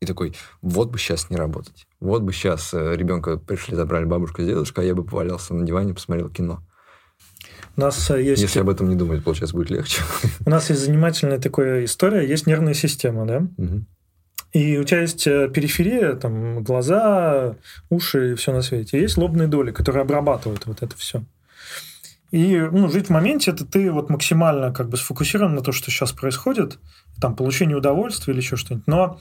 и такой, вот бы сейчас не работать. Вот бы сейчас ребенка пришли, забрали бабушка с дедушкой, а я бы повалялся на диване, посмотрел кино. У нас э, есть... Если об этом не думать, получается, будет легче. [laughs] У нас есть занимательная такая история, есть нервная система, да? Мгм. И у тебя есть э, периферия, там, глаза, уши и все на свете. И есть лобные доли, которые обрабатывают вот это все. И ну, жить в моменте, это ты вот максимально как бы сфокусирован на то, что сейчас происходит, там, получение удовольствия или еще что-нибудь. Но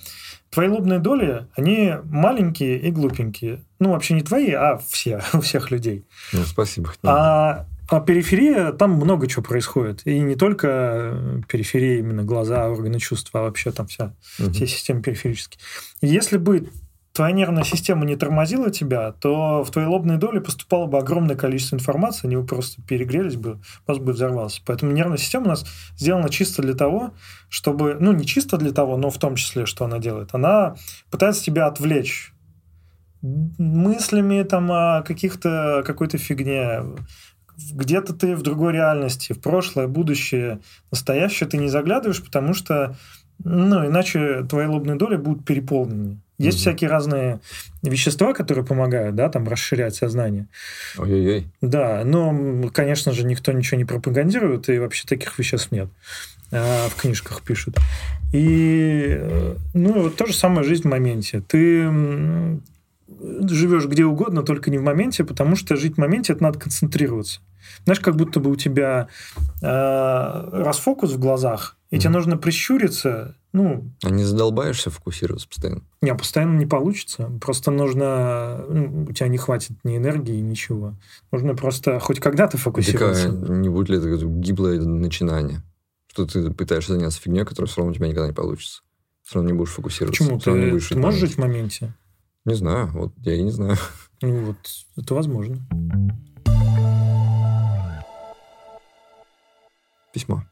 твои лобные доли, они маленькие и глупенькие. Ну, вообще не твои, а все, [laughs] у всех людей. Ну, спасибо. А, а периферия, там много чего происходит. И не только э, периферия, именно глаза, органы чувств, а вообще там вся, Мгм. все системы периферические. Если бы твоя нервная система не тормозила тебя, то в твои лобные доли поступало бы огромное количество информации, они бы просто перегрелись бы, мозг бы взорвался. Поэтому нервная система у нас сделана чисто для того, чтобы... Ну, не чисто для того, но в том числе, что она делает. Она пытается тебя отвлечь мыслями там о каких-то какой-то фигне. Где-то ты в другой реальности, в прошлое, будущее, настоящее ты не заглядываешь, потому что ну, иначе твои лобные доли будут переполнены. Есть Мгм. всякие разные вещества, которые помогают, да, там расширять сознание. Ой-ой-ой. Да, но, конечно же, никто ничего не пропагандирует, и вообще таких веществ нет. А в книжках пишут. И, э, ну, вот то же самое жизнь в моменте. Ты живешь где угодно, только не в моменте, потому что жить в моменте это надо концентрироваться. Знаешь, как будто бы у тебя э, расфокус в глазах, И mm. тебе нужно прищуриться, ну... А не задолбаешься фокусироваться постоянно? Не, постоянно не получится. Просто нужно... Ну, у тебя не хватит ни энергии, ничего. Нужно просто хоть когда-то фокусироваться. Так, не будет ли это гиблое начинание? Что ты пытаешься заняться фигней, которая все равно у тебя никогда не получится. Все равно не будешь фокусироваться. Почему? Ты, не будешь ты можешь жить в моменте? Не знаю. Вот я и не знаю. [laughs] Ну вот, это возможно. Письмо.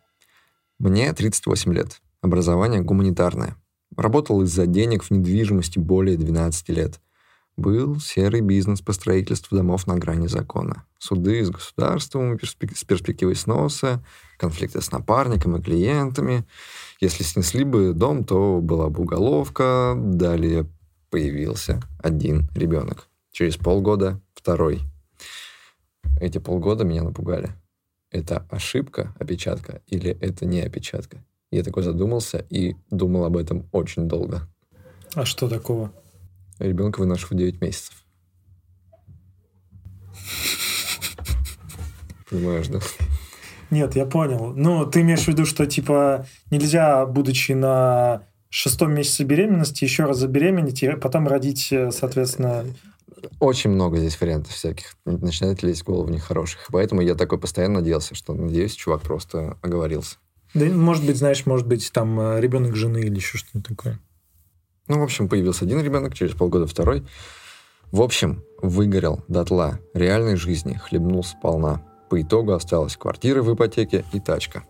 Мне 38 лет. Образование гуманитарное. Работал из-за денег в недвижимости более 12 лет. Был серый бизнес по строительству домов на грани закона. Суды с государством с перспективой сноса, конфликты с напарником и клиентами. Если снесли бы дом, то была бы уголовка. Далее появился один ребенок. Через полгода второй. Эти полгода меня напугали это ошибка, опечатка, или это не опечатка. Я такой задумался и думал об этом очень долго. А что такого? Ребенка вынашиваю 9 месяцев. Понимаешь, да? Нет, я понял. Ну, ты имеешь в виду, что, типа, нельзя, будучи на шестом месяце беременности, еще раз забеременеть и потом родить, э, соответственно, очень много здесь вариантов всяких. Начинает лезть в голову нехороших. Поэтому я такой постоянно надеялся, что, надеюсь, чувак просто оговорился. Да, может быть, знаешь, может быть, там э, ребенок жены или еще что-нибудь такое. Ну, в общем, появился один ребенок, через полгода второй. В общем, выгорел дотла реальной жизни, хлебнул сполна. По итогу осталась квартира в ипотеке и тачка.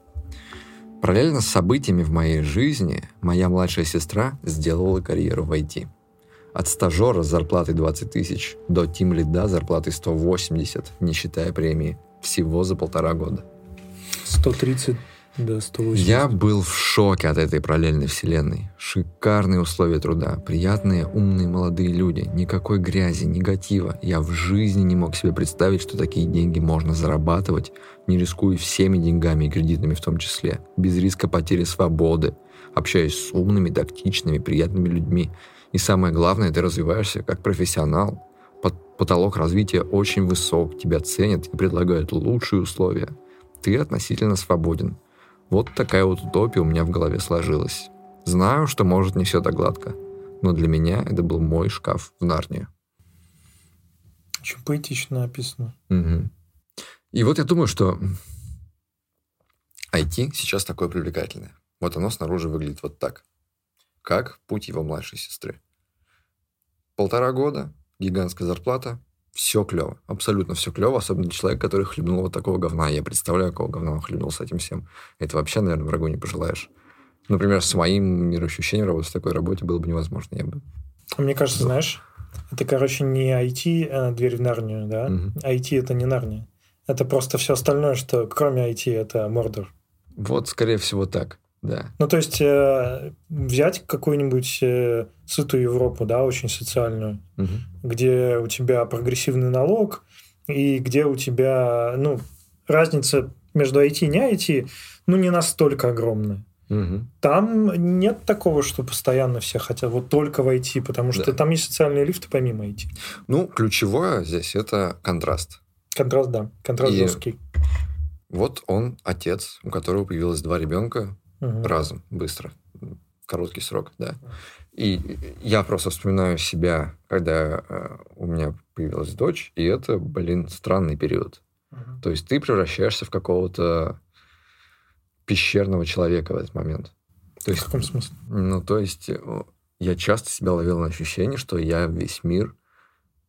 Параллельно с событиями в моей жизни моя младшая сестра сделала карьеру в IT. От стажера с зарплатой 20 тысяч до тим лида зарплатой 180, не считая премии. Всего за полтора года. 130 до 180. Я был в шоке от этой параллельной вселенной. Шикарные условия труда, приятные, умные молодые люди, никакой грязи, негатива. Я в жизни не мог себе представить, что такие деньги можно зарабатывать, не рискуя всеми деньгами и кредитами в том числе, без риска потери свободы, общаясь с умными, тактичными, приятными людьми – и самое главное, ты развиваешься как профессионал. Потолок развития очень высок, тебя ценят и предлагают лучшие условия. Ты относительно свободен. Вот такая вот утопия у меня в голове сложилась. Знаю, что может не все так гладко, но для меня это был мой шкаф в Нарнии. Очень поэтично описано. Угу. И вот я думаю, что IT сейчас такое привлекательное. Вот оно снаружи выглядит вот так. Как путь его младшей сестры. Полтора года, гигантская зарплата, все клево, абсолютно все клево, особенно для человека, который хлебнул вот такого говна. Я представляю, какого говна он хлебнул с этим всем. Это вообще, наверное, врагу не пожелаешь. Например, с моим мироощущением работать в такой работе было бы невозможно. Я бы... Мне кажется, да. знаешь, это, короче, не IT, а дверь в Нарнию, да? Угу. IT это не Нарния. Это просто все остальное, что кроме IT это Мордор. Вот, скорее всего, так. Да. Ну, то есть э, взять какую-нибудь э, сытую Европу, да, очень социальную, угу. где у тебя прогрессивный налог, и где у тебя, ну, разница между IT и не IT, ну, не настолько огромная. Угу. Там нет такого, что постоянно все хотят вот только войти, потому что да. там есть социальные лифты помимо IT. Ну, ключевое здесь это контраст. Контраст, да. Контраст и жесткий. Вот он отец, у которого появилось два ребенка, угу. разом, быстро, короткий срок, да. И я просто вспоминаю себя, когда э, у меня появилась дочь, и это, блин, странный период. Угу. То есть ты превращаешься в какого-то пещерного человека в этот момент. То есть, в каком смысле? Ну, то есть э, я часто себя ловил на ощущение, что я весь мир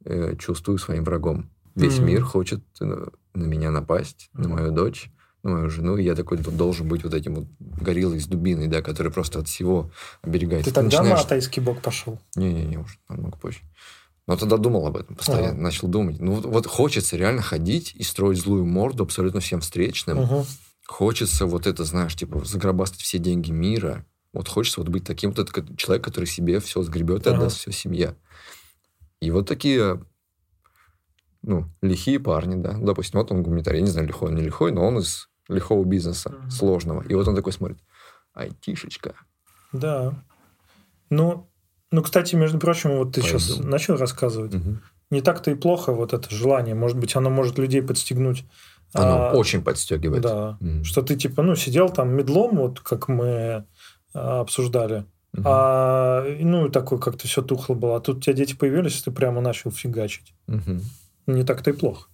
э, чувствую своим врагом. Весь mm мир хочет э, на меня напасть, mm на мою дочь мою жену, и я такой должен быть вот этим вот гориллой с дубиной, да, который просто от всего оберегает. Ты, Ты тогда начинаешь... на атайский бок пошел? Не-не-не, уже намного позже. Но тогда думал об этом постоянно, ага. начал думать. Ну вот, вот хочется реально ходить и строить злую морду абсолютно всем встречным. Угу. Хочется вот это, знаешь, типа загробастать все деньги мира. Вот хочется вот быть таким вот человек, который себе все сгребет и ага. отдаст все семье. И вот такие ну, лихие парни, да. Допустим, вот он гуманитарий, я не знаю, лихой он не лихой, но он из лихого бизнеса, mm-hmm. сложного. И вот он такой смотрит, айтишечка. Да. Ну, ну, кстати, между прочим, вот ты Пойду. сейчас начал рассказывать. Угу. Не так-то и плохо вот это желание. Может быть, оно может людей подстегнуть Оно а, очень подстегивает. Да. Mm. Что ты типа, ну, сидел там медлом, вот как мы а, обсуждали. Mm-hmm. А, ну, такой как-то все тухло было. А тут у тебя дети появились, и ты прямо начал фигачить. Mm-hmm. Не так-то и плохо.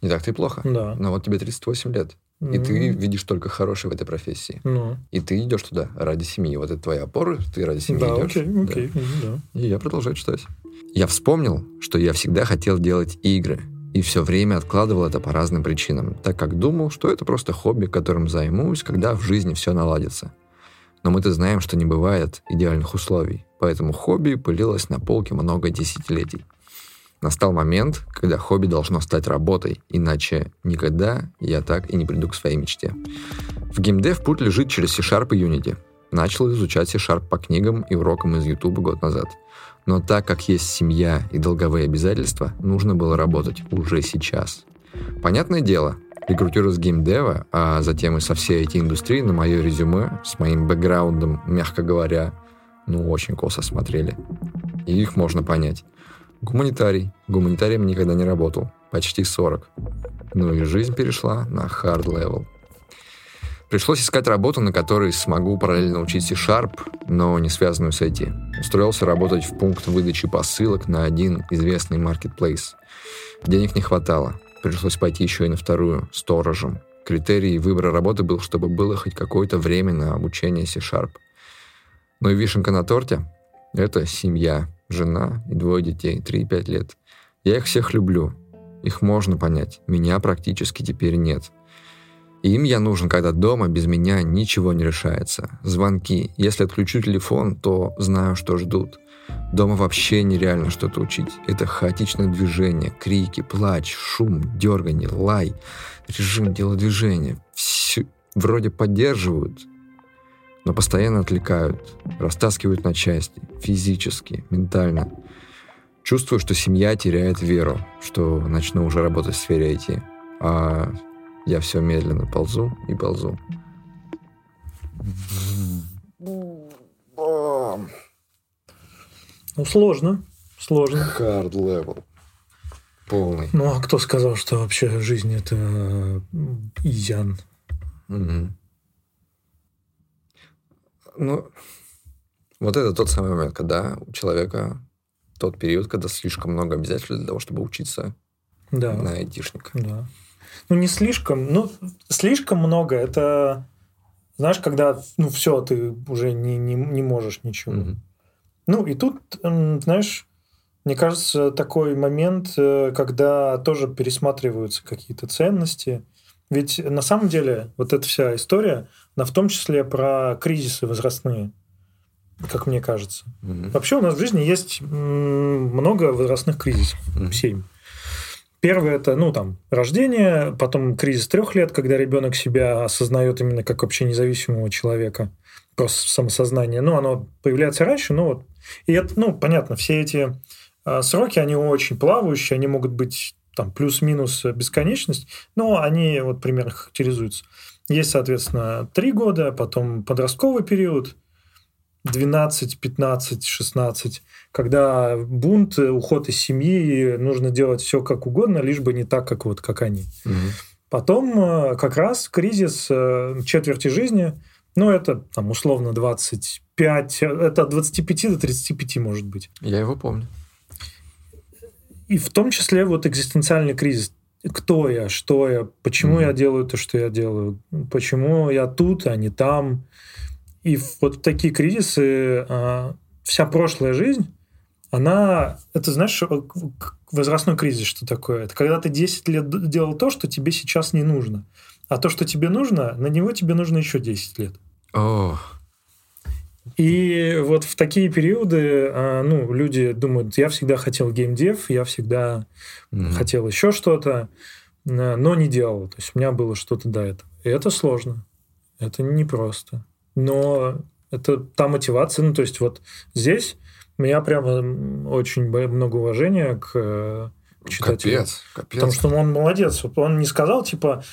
Не так-то и плохо. Да. Но вот тебе 38 лет. И mm-hmm. ты видишь только хорошее в этой профессии. Ну. И ты идешь туда ради семьи. Вот это твоя опора, ты ради семьи да, идешь. Окей, окей, да. да. И я продолжаю читать. Я вспомнил, что я всегда хотел делать игры. И все время откладывал это по разным причинам, так как думал, что это просто хобби, которым займусь, когда в жизни все наладится. Но мы-то знаем, что не бывает идеальных условий, поэтому хобби пылилось на полке много десятилетий. Настал момент, когда хобби должно стать работой, иначе никогда я так и не приду к своей мечте. В геймдев путь лежит через C-Sharp и Unity. Начал изучать C-Sharp по книгам и урокам из YouTube год назад. Но так как есть семья и долговые обязательства, нужно было работать уже сейчас. Понятное дело, рекрутеры с геймдева, а затем и со всей IT-индустрии на мое резюме с моим бэкграундом, мягко говоря, ну, очень косо смотрели. И их можно понять. Гуманитарий. Гуманитарием никогда не работал. Почти 40. Ну и жизнь перешла на hard level. Пришлось искать работу, на которой смогу параллельно учить C-Sharp, но не связанную с IT. Устроился работать в пункт выдачи посылок на один известный marketplace. Денег не хватало. Пришлось пойти еще и на вторую, сторожем. Критерий выбора работы был, чтобы было хоть какое-то время на обучение C-Sharp. Ну и вишенка на торте — это семья жена и двое детей, 3-5 лет. Я их всех люблю. Их можно понять. Меня практически теперь нет. Им я нужен, когда дома без меня ничего не решается. Звонки. Если отключу телефон, то знаю, что ждут. Дома вообще нереально что-то учить. Это хаотичное движение, крики, плач, шум, дергание, лай, режим телодвижения. Все вроде поддерживают, но постоянно отвлекают, растаскивают на части, физически, ментально. Чувствую, что семья теряет веру, что начну уже работать в сфере IT. А я все медленно ползу и ползу. Ну, сложно. Сложно. Hard level. Полный. Ну, а кто сказал, что вообще жизнь это изян? Угу. Ну, вот это тот самый момент, когда у человека тот период, когда слишком много обязательств для того, чтобы учиться да. на айтишника. Да. Ну, не слишком. Ну, слишком много. Это, знаешь, когда, ну, все, ты уже не, не, не можешь ничего. Угу. Ну, и тут, знаешь, мне кажется, такой момент, э, когда тоже пересматриваются какие-то ценности. Ведь на самом деле вот эта вся история, она в том числе про кризисы возрастные, как мне кажется. Угу. Вообще у нас в жизни есть много возрастных кризисов. Угу. Семь. Первое это, ну, там, рождение, потом кризис трех лет, когда ребенок себя осознает именно как вообще независимого человека, просто самосознание. Ну, оно появляется раньше, но вот. И это, ну, понятно, все эти а, сроки, они очень плавающие, они могут быть там плюс-минус бесконечность, но они вот примерно характеризуются. Есть, соответственно, три года, потом подростковый период, 12, 15, 16, когда бунт, уход из семьи, нужно делать все как угодно, лишь бы не так, как вот как они. Угу. Потом э, как раз кризис э, четверти жизни, ну, это там условно 25, это от 25 до 35 может быть. Я его помню. И в том числе вот экзистенциальный кризис кто я, что я, почему mm-hmm. я делаю то, что я делаю, почему я тут, а не там. И вот такие кризисы, а, вся прошлая жизнь, она, это знаешь, э, возрастной кризис, что такое? Это когда ты 10 лет делал то, что тебе сейчас не нужно. А то, что тебе нужно, на него тебе нужно еще 10 лет. Oh. И вот в такие периоды а, ну, люди думают, я всегда хотел геймдев, я всегда mm-hmm. хотел еще что-то, но не делал. То есть у меня было что-то до этого. И это сложно. Это непросто. Но это та мотивация. Ну, то есть вот здесь у меня прямо очень много уважения к э, читателю. Капец, капец. Потому что он молодец. Он не сказал, типа,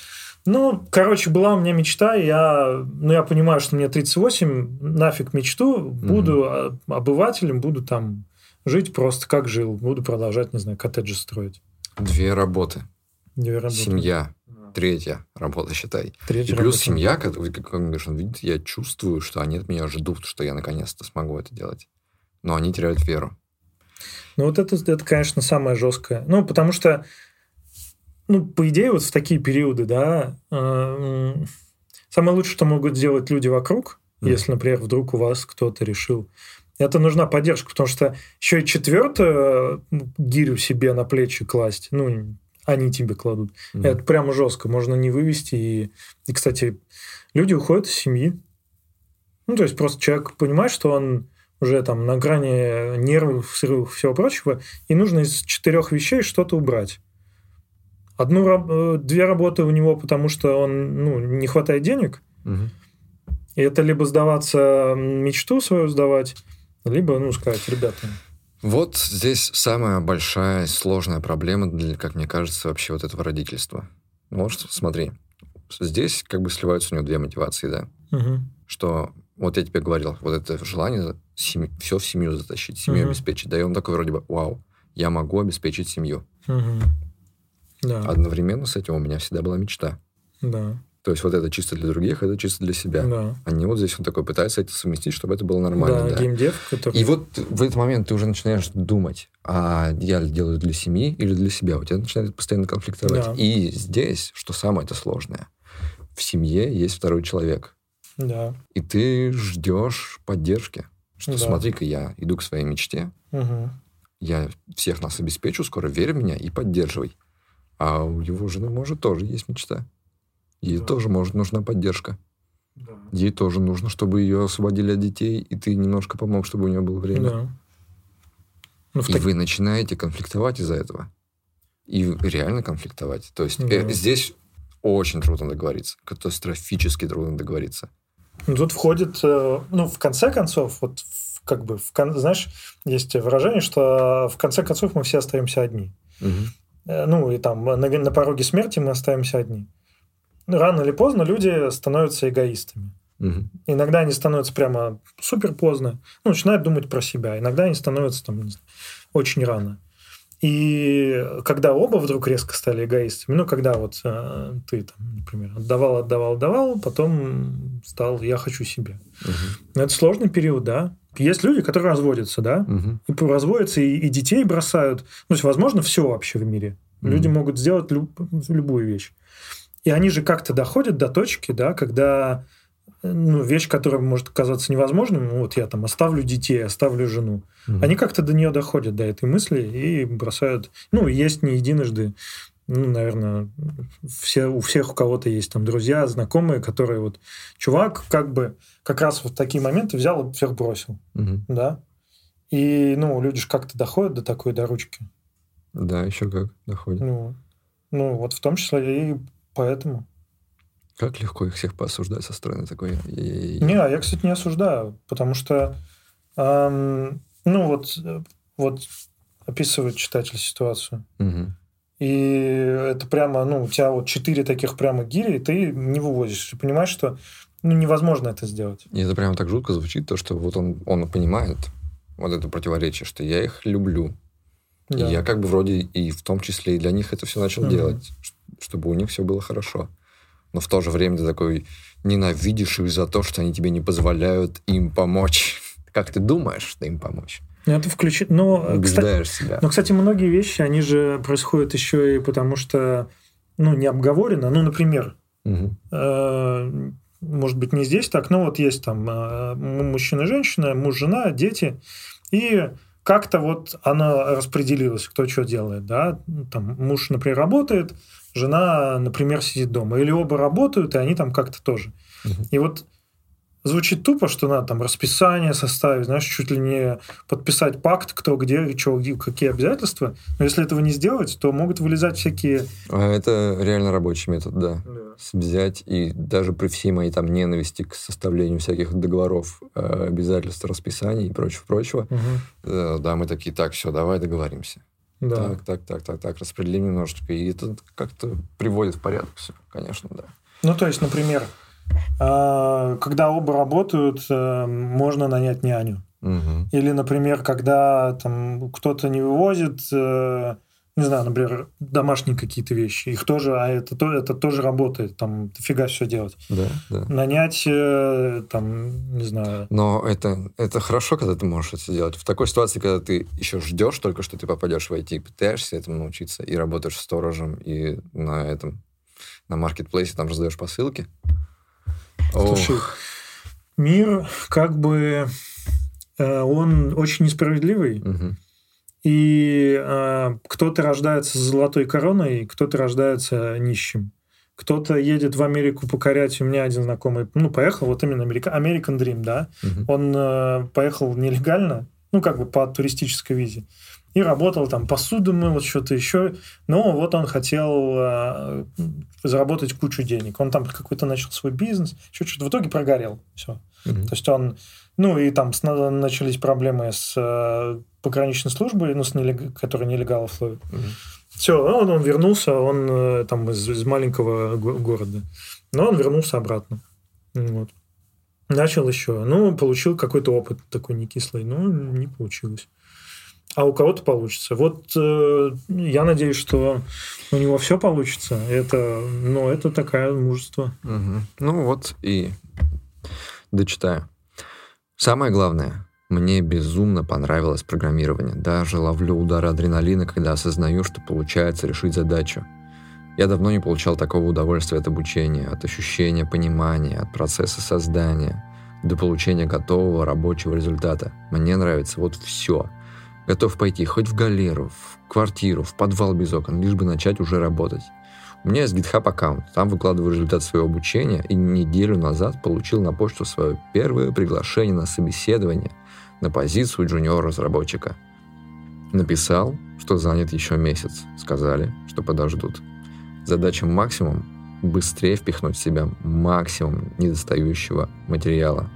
ну, короче, была у меня мечта, я, ну, я понимаю, что мне 38, нафиг мечту, буду mm-hmm. обывателем, буду там жить просто как жил, буду продолжать, не знаю, коттеджи строить. Две работы. Две работы. Семья. Да. Третья работа, считай. Третья И плюс работа. семья, как, как он видит, я чувствую, что они от меня ждут, что я наконец-то смогу это делать. Но они теряют веру. Ну, вот это, это, конечно, самое жесткое. Ну, потому что, ну, по идее, вот в такие периоды, да, э, самое лучшее, что могут сделать люди вокруг, Мгм. если, например, вдруг у вас кто-то решил, это нужна поддержка, потому что еще и четвертую гирю себе на плечи класть, ну, они тебе кладут. Мгм. Это прямо жестко, можно не вывести. И, и, кстати, люди уходят из семьи. Ну, то есть просто человек понимает, что он уже там на грани нервов, срывов, всего прочего, и нужно из четырех вещей что-то убрать. Одну, э, две работы у него, потому что он, ну, не хватает денег, Мгм. и это либо сдаваться, мечту свою сдавать, либо, ну, сказать, ребята, Вот здесь самая большая сложная проблема, для, как мне кажется, вообще вот этого родительства. Вот смотри, здесь как бы сливаются у него две мотивации, да. мгм, Что вот я тебе говорил, вот это желание все в семью затащить, семью Мгм. обеспечить. Да, и он такой вроде бы, вау, я могу обеспечить семью. мгм. Да, Одновременно с этим у меня всегда была мечта. да, То есть вот это чисто для других, это чисто для себя. да. Они вот здесь он такой пытается это совместить, чтобы это было нормально. да, да. геймдев, который... И вот в этот момент ты уже начинаешь думать, а я делаю для семьи или для себя. У тебя начинает постоянно конфликтовать. Да. И здесь, что самое это сложное, в семье есть второй человек. Да. И ты ждешь поддержки. Что Да. смотри-ка, я иду к своей мечте, Мгм. я всех нас обеспечу, скоро верь в меня и поддерживай. А у его жены, может, тоже есть мечта. Ей Да. тоже, может, нужна поддержка. Да. Ей тоже нужно, чтобы ее освободили от детей, и ты немножко помог, чтобы у нее было время. Да. Ну, И так- вы начинаете конфликтовать из-за этого. И реально конфликтовать. То есть Да. э, здесь очень трудно договориться. Катастрофически трудно договориться. Ну, Тут входит, э, ну, в конце концов, вот как бы, в знаешь, есть выражение, что в конце концов мы все остаемся одни. Мгм. Э, Ну, и там на, на пороге смерти мы остаемся одни. Рано или поздно люди становятся эгоистами. Мгм. Иногда они становятся прямо супер поздно, ну, начинают думать про себя. Иногда они становятся там, очень рано. И когда оба вдруг резко стали эгоистами, ну, когда вот э, ты, там, например, отдавал, отдавал, отдавал, потом стал «я хочу себе». Но это сложный период, да. Есть люди, которые разводятся, да, Мгм. и разводятся, и, и детей бросают. То есть, возможно, все вообще в мире. Мгм. Люди могут сделать люб- любую вещь. И они же как-то доходят до точки, да, когда ну, вещь, которая может казаться невозможным, ну, вот я там оставлю детей, оставлю жену. Мгм. Они как-то до нее доходят, до этой мысли, и бросают. Ну, есть не единожды. Ну, наверное, все, у всех у кого-то есть там друзья, знакомые, которые вот... Чувак как бы как раз вот в такие моменты взял и всех бросил, Мгм. да? И, ну, люди же как-то доходят до такой, до ручки. Да, еще как доходит. Ну, ну, вот в том числе и поэтому. Как легко их всех поосуждать со стороны такой. Не, а я, кстати, не осуждаю, потому что, эм, ну, вот, вот описывает читатель ситуацию. Мгм. И это прямо, ну, у тебя вот четыре таких прямо гири, и ты не вывозишь. Ты понимаешь, что ну, невозможно это сделать. И это прямо так жутко звучит, то, что вот он, он понимает вот это противоречие, что я их люблю. Да. И я как бы вроде и в том числе и для них это все начал Мгм. делать, чтобы у них все было хорошо. Но в то же время ты такой ненавидишь их за то, что они тебе не позволяют им помочь. [laughs] Как ты думаешь, что им помочь? Ну, Это включит... Но, кстати, Убеждаешь себя. но, кстати, многие вещи, они же происходят еще и потому, что, ну, не обговорено. Ну, например, Мгм. э, может быть, не здесь так, но вот есть там э, мужчина, женщина, муж, жена, дети, и как-то вот оно распределилось, кто что делает, да, там муж, например, работает, жена, например, сидит дома, или оба работают, и они там как-то тоже. Мгм. И вот звучит тупо, что надо там расписание составить, знаешь, чуть ли не подписать пакт, кто где, что, где, какие обязательства. Но если этого не сделать, то могут вылезать всякие... А Это реально рабочий метод, да. Взять и даже при всей моей там ненависти к составлению всяких договоров, э, обязательств, расписаний и прочего-прочего, Мгм. э, да, мы такие, так, все, давай договоримся. Да. Так, так, так, так, так, распределим немножечко. И это как-то приводит в порядок все, конечно, да. Ну, то есть, например, а, когда оба работают, э, можно нанять няню. Мгм. Или, например, когда там кто-то не вывозит, э, не знаю, например, домашние какие-то вещи, их тоже, а это, то, это тоже работает, там дофига все делать. Да, да. Нанять, э, там, не знаю... Но это, это хорошо, когда ты можешь это сделать. В такой ситуации, когда ты еще ждешь только, что ты попадешь в IT, пытаешься этому научиться, и работаешь сторожем, и на этом, на маркетплейсе там раздаешь посылки. Слушай, Ох. мир как бы... Э, он очень несправедливый. Угу. И э, кто-то рождается с золотой короной, кто-то рождается нищим. Кто-то едет в Америку покорять. У меня один знакомый, ну, поехал, вот именно Америка, American Dream, да. Угу. Он э, поехал нелегально, ну, как бы по туристической визе. И работал там, посуду мыл, что-то еще. Но вот он хотел э, заработать кучу денег. Он там какой-то начал свой бизнес, еще что-то. В итоге прогорел. Все. Угу. То есть он ну, и там начались проблемы с э, пограничной службой, ну, с нелег... которая нелегалов ловит. Угу. Все, он, он вернулся, он э, там из, из маленького го- города. Но он вернулся обратно. Вот. Начал еще. Ну, получил какой-то опыт такой не кислый. Ну, не получилось. А у кого-то получится. Вот э, я надеюсь, что у него все получится. Это, ну, это такая мужество. Угу. Ну вот и дочитаю. Самое главное, мне безумно понравилось программирование. Даже ловлю удары адреналина, когда осознаю, что получается решить задачу. Я давно не получал такого удовольствия от обучения, от ощущения понимания, от процесса создания до получения готового рабочего результата. Мне нравится вот все. Готов пойти хоть в галеру, в квартиру, в подвал без окон, лишь бы начать уже работать. У меня есть GitHub аккаунт, там выкладываю результат своего обучения и неделю назад получил на почту свое первое приглашение на собеседование на позицию джуниор-разработчика. Написал, что занят еще месяц. Сказали, что подождут. Задача максимум – быстрее впихнуть в себя максимум недостающего материала.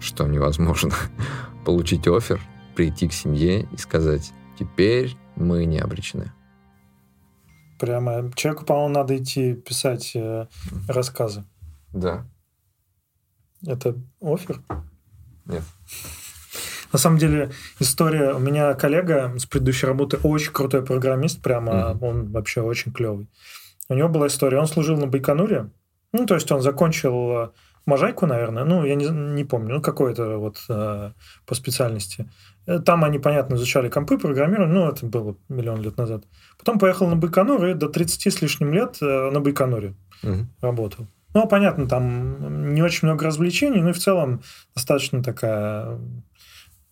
Что невозможно. [laughs] Получить офер, прийти к семье и сказать «теперь мы не обречены». Прямо человеку, по-моему, надо идти писать э, рассказы. Да. Это офер? Нет. На самом деле, история... У меня коллега с предыдущей работы очень крутой программист, прямо Мгм. он вообще очень клевый. У него была история, он служил на Байконуре, ну, то есть он закончил э, Можайку, наверное, ну, я не, не помню, ну, какой-то вот э, по специальности. Э, Там они, понятно, изучали компы, программирование, ну, это было миллион лет назад. Потом поехал на Байконур и до 30 с лишним лет э, на Байконуре Мгм. работал. Ну, понятно, там не очень много развлечений, но и в целом достаточно такая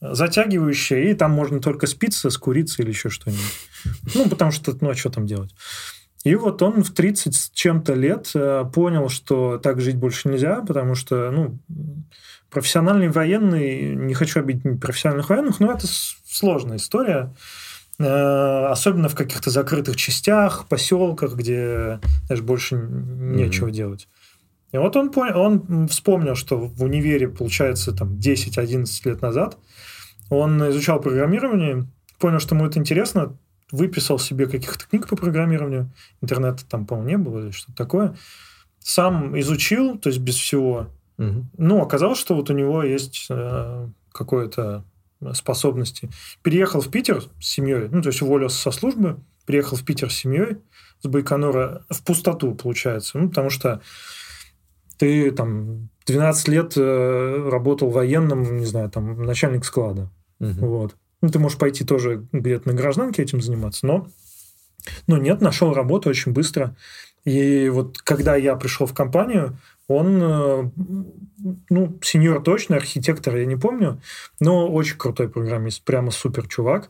затягивающая, и там можно только спиться, скуриться или еще что-нибудь. Ну, потому что, ну, а что там делать? И вот он в 30 с чем-то лет э, понял, что так жить больше нельзя, потому что, ну, профессиональный военный, не хочу обидеть профессиональных военных, но это сложная история. Э, Особенно в каких-то закрытых частях, поселках, где даже больше нечего делать. И вот он, понял, он вспомнил, что в универе, получается, там 10-11 лет назад он изучал программирование, понял, что ему это интересно, выписал себе каких-то книг по программированию, интернета там, по-моему, не было или что-то такое, сам изучил, то есть без всего, Мгм. ну, оказалось, что вот у него есть э, какое-то способности. Переехал в Питер с семьей, ну, то есть уволился со службы, приехал в Питер с семьей, с Байконура в пустоту, получается. Ну, потому что ты там 12 лет э, работал военным, не знаю, там, начальник склада. Мгм. Вот. Ну, ты можешь пойти тоже где-то на гражданке этим заниматься, но, но нет, нашел работу очень быстро. И вот когда я пришел в компанию, он, э, ну, сеньор точно, архитектор, я не помню, но очень крутой программист, прямо супер чувак.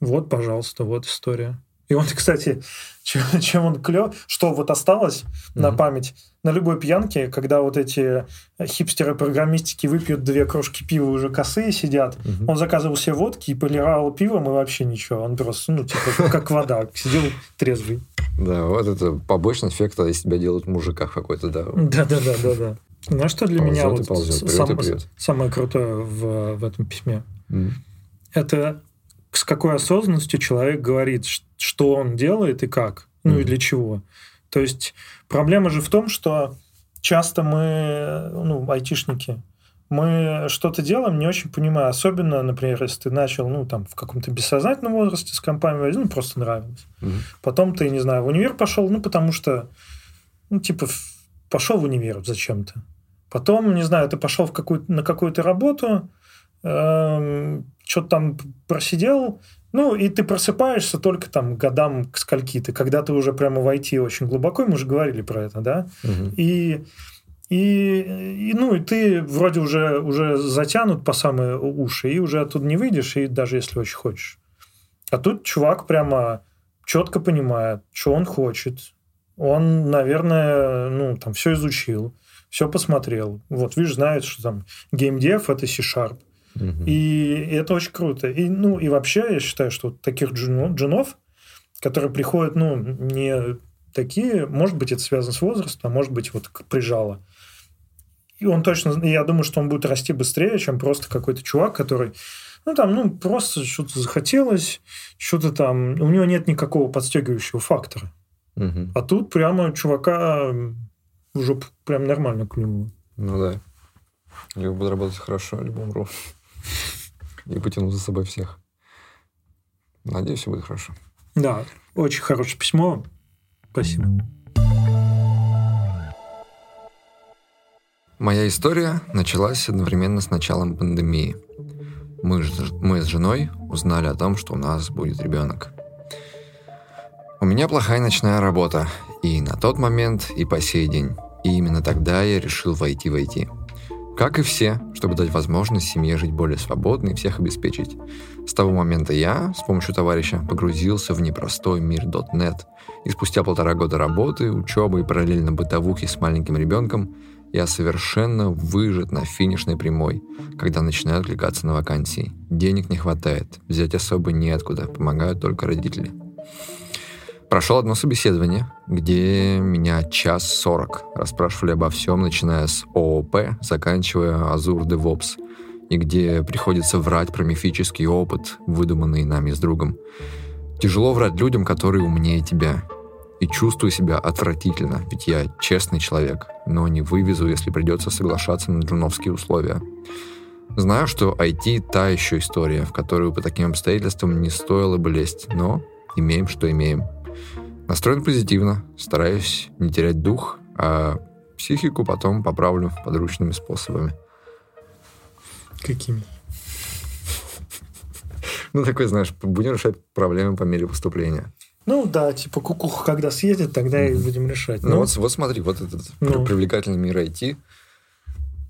Вот, пожалуйста, вот история. И он, кстати, [laughs] чем, чем он клев, что вот осталось на Мгм. память, на любой пьянке, когда вот эти хипстеры-программистики выпьют две кружки пива, уже косые сидят, Мгм. он заказывал себе водки и полировал пивом, и вообще ничего. Он просто, ну, типа, как вода, [laughs] сидел трезвый. Да, вот это побочный эффект, когда из тебя делают мужика какой-то, да. Да-да-да, да-да. Знаешь, что для меня вот самое крутое в, этом письме? Это с какой осознанностью человек говорит, что он делает и как, ну и Мгм. для чего. То есть проблема же в том, что часто мы, ну, айтишники, мы что-то делаем, не очень понимаю. Особенно, например, если ты начал, ну, там, в каком-то бессознательном возрасте с компанией, ну, просто нравилось. Мгм. Потом ты, не знаю, в универ пошел, ну, потому что, ну, типа, пошел в универ зачем-то. Потом, не знаю, ты пошел в какую на какую-то работу, что-то там просидел, ну, и ты просыпаешься только там годам к скольки ты, когда ты уже прямо войти очень глубоко, мы уже говорили про это, да, Мгм. и, и, и, ну, и ты вроде уже, уже затянут по самые уши, и уже оттуда не выйдешь, и даже если очень хочешь. А тут чувак прямо четко понимает, что он хочет. Он, наверное, ну, там все изучил, все посмотрел. Вот, видишь, знает, что там геймдев – это C-Sharp. И это очень круто. И, ну, и вообще, я считаю, что таких джуно- джунов, которые приходят, ну, не такие, может быть, это связано с возрастом, а может быть, вот прижало. И он точно, я думаю, что он будет расти быстрее, чем просто какой-то чувак, который, ну, там, ну, просто что-то захотелось, что-то там, у него нет никакого подстегивающего фактора. Мгм. А тут прямо чувака жопу прям нормально клюнуло. Ну да. Либо буду работать хорошо, либо умру. И потяну за собой всех. Надеюсь, все будет хорошо. Да, очень хорошее письмо. Спасибо. Моя история началась одновременно с началом пандемии. Мы, мы с женой узнали о том, что у нас будет ребенок. У меня плохая ночная работа. И на тот момент, и по сей день. И именно тогда я решил войти в IT. Как и все, чтобы дать возможность семье жить более свободно и всех обеспечить. С того момента я, с помощью товарища, погрузился в непростой мир .NET. И спустя полтора года работы, учебы и параллельно бытовухи с маленьким ребенком, я совершенно выжат на финишной прямой, когда начинаю откликаться на вакансии. Денег не хватает, взять особо неоткуда, помогают только родители. Прошел одно собеседование, где меня час сорок расспрашивали обо всем, начиная с ООП, заканчивая Azure DevOps, и где приходится врать про мифический опыт, выдуманный нами с другом. Тяжело врать людям, которые умнее тебя. И чувствую себя отвратительно, ведь я честный человек, но не вывезу, если придется соглашаться на джуновские условия. Знаю, что IT та еще история, в которую по таким обстоятельствам не стоило бы лезть, но имеем, что имеем. Настроен позитивно, стараюсь не терять дух, а психику потом поправлю подручными способами. Какими? [laughs] Ну, такой, знаешь, будем решать проблемы по мере поступления. Ну да, типа кукуха, когда съедет, тогда и будем решать. Ну, Ну, вот, вот смотри, вот этот Ну. привлекательный мир IT,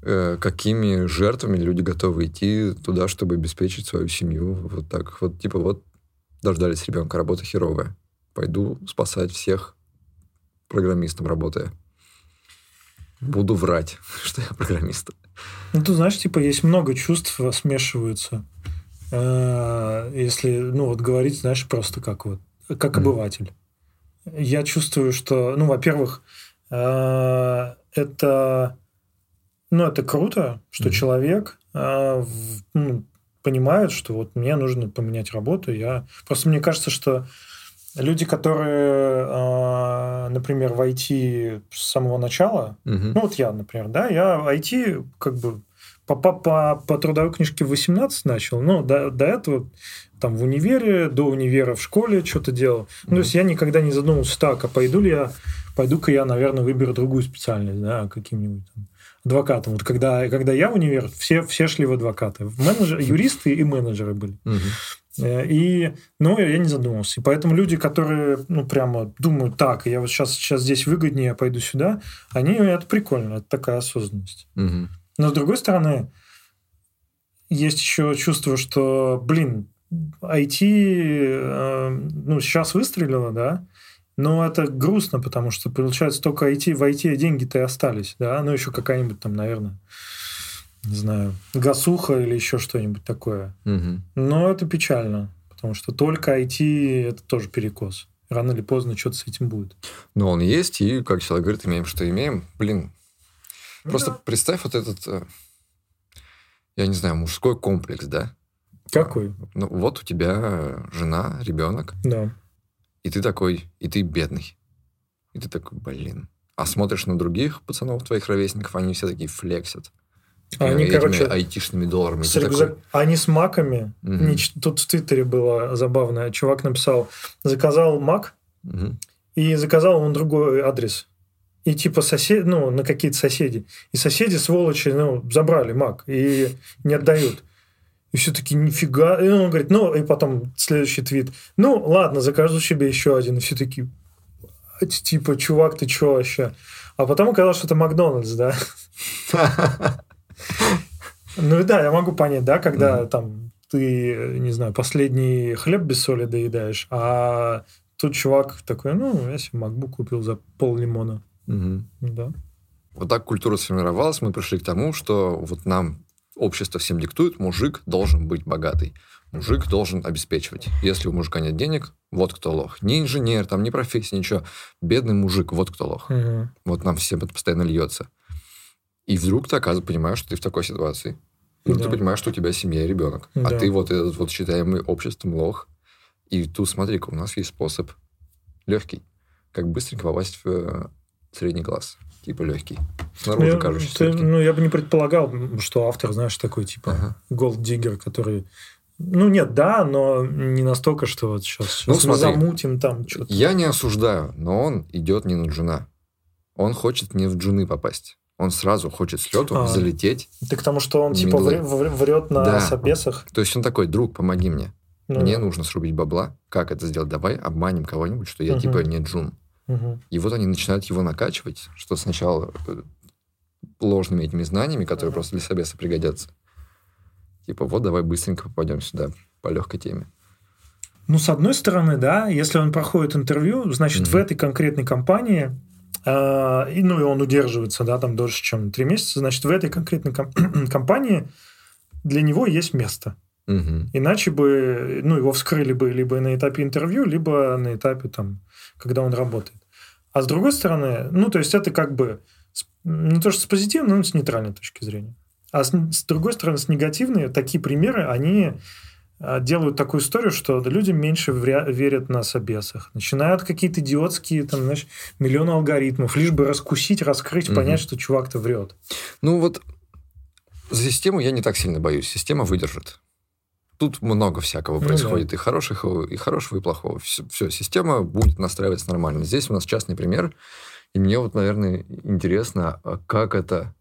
э, какими жертвами люди готовы идти туда, чтобы обеспечить свою семью. Вот так. Вот типа вот дождались ребенка, работа херовая. Пойду спасать всех программистом работая. Буду врать, [laughs] что я программист. ну, ты знаешь, типа есть много чувств смешиваются. Э, Если, ну вот говорить, знаешь, просто как вот, как обыватель. Я чувствую, что, ну, во-первых, э, это, ну, это круто, что человек э, ну, понимает, что вот мне нужно поменять работу. Я просто мне кажется, что люди, которые, э, например, в IT с самого начала, Мгм. ну, вот я, например, да, я IT как бы по, по, по, по трудовой книжке в 18 начал, но до, до этого там в универе, до универа в школе что-то делал. Ну, то есть я никогда не задумывался, так, а пойду ли я, пойду-ка я, наверное, выберу другую специальность, да, каким-нибудь там адвокатом. Вот когда, когда я в универ, все, все шли в адвокаты. Менеджеры, юристы и менеджеры были. Э, И, ну, я не задумывался. И поэтому люди, которые, ну, прямо думают, так, я вот сейчас, сейчас здесь выгоднее, я пойду сюда, они, это прикольно, это такая осознанность. Но, с другой стороны, есть еще чувство, что, блин, IT, э, ну, сейчас выстрелило, да, но это грустно, потому что, получается, только IT, в IT деньги-то и остались, да, ну, еще какая-нибудь там, наверное, не знаю, гасуха или еще что-нибудь такое. Мгм. Но это печально, потому что только IT это тоже перекос. Рано или поздно что-то с этим будет. Но он есть, и, как человек говорит, имеем, что имеем. Блин, просто Да. представь вот этот, э, я не знаю, мужской комплекс, да? Какой? Ну, вот у тебя жена, ребенок, Да. И ты такой, и ты бедный. И ты такой, блин. А смотришь на других пацанов, твоих ровесников, они все такие флексят. Они, этими короче, айтишными долларами. С Ты такой, рюкзак- Они с маками. Мгм. Не Тут в Твиттере было забавно. Чувак написал, заказал мак, «Мгм, и заказал он другой адрес. И типа сосед, ну, на какие-то соседи. И соседи, сволочи, ну, забрали мак и не отдают. И все таки нифига. И он говорит, ну, и потом следующий твит. Ну, ладно, закажу себе еще один. И все таки типа, чувак, ты че вообще? А потом оказалось, что это Макдональдс, да. [laughs] Ну да, я могу понять, да, когда там ты, не знаю, последний хлеб без соли доедаешь, а тут чувак такой, ну, я себе MacBook купил за пол лимона. Да. Вот так культура сформировалась, мы пришли к тому, что вот нам общество всем диктует, мужик должен быть богатый. Мужик должен обеспечивать. Если у мужика нет денег, вот кто лох. Не инженер, там, не профессия, ничего. Бедный мужик, вот кто лох. Мгм. Вот нам всем это постоянно льется. И вдруг ты, оказывается, понимаешь, что ты в такой ситуации. И Да. ты понимаешь, что у тебя семья и ребенок. А Да. ты вот этот вот считаемый обществом лох. И тут, смотри-ка, у нас есть способ легкий. Как быстренько попасть в э, средний класс. Типа легкий. Снаружи Я, кажущийся ты- легкий. ну, я бы не предполагал, что автор, знаешь, такой типа Ага. голд-диггер, который... Ну, нет, да, но не настолько, что вот сейчас, Ну, сейчас мы смотри. замутим там что-то. Я не осуждаю, но он идет не на джуна. Он хочет не в джуны попасть. Он сразу хочет с лету А. залететь. Ты к тому, что он типа Мидлы. вре- вре- врет на Да. собесах. То есть он такой, друг, помоги мне. Ну, Мне нужно срубить бабла. Как это сделать? Давай обманем кого-нибудь, что я Мгм. типа не джун. мгм. И вот они начинают его накачивать, что сначала э, ложными этими знаниями, которые просто для собеса пригодятся. Типа, вот давай быстренько попадем сюда по легкой теме. Ну, с одной стороны, да, если он проходит интервью, значит, Мгм. в этой конкретной компании, э, и, ну, и он удерживается, да, там дольше, чем три месяца, значит, в этой конкретной ком- [clears throat] компании для него есть место. Мгм. Иначе бы, ну, его вскрыли бы либо на этапе интервью, либо на этапе, там, когда он работает. А с другой стороны, ну, то есть это как бы не то, что с позитивной, но с нейтральной точки зрения. А с, с другой стороны, с негативной, такие примеры, они а, делают такую историю, что люди меньше вря- верят на собесах. Начинают какие-то идиотские, там, знаешь, миллионы алгоритмов, лишь бы раскусить, раскрыть, Мгм. понять, что чувак-то врет. Ну вот за систему я не так сильно боюсь. Система выдержит. Тут много всякого Ну происходит, и хорошего, и хорошего, и плохого. Все, система будет настраиваться нормально. Здесь у нас частный пример, и мне вот, наверное, интересно, а как это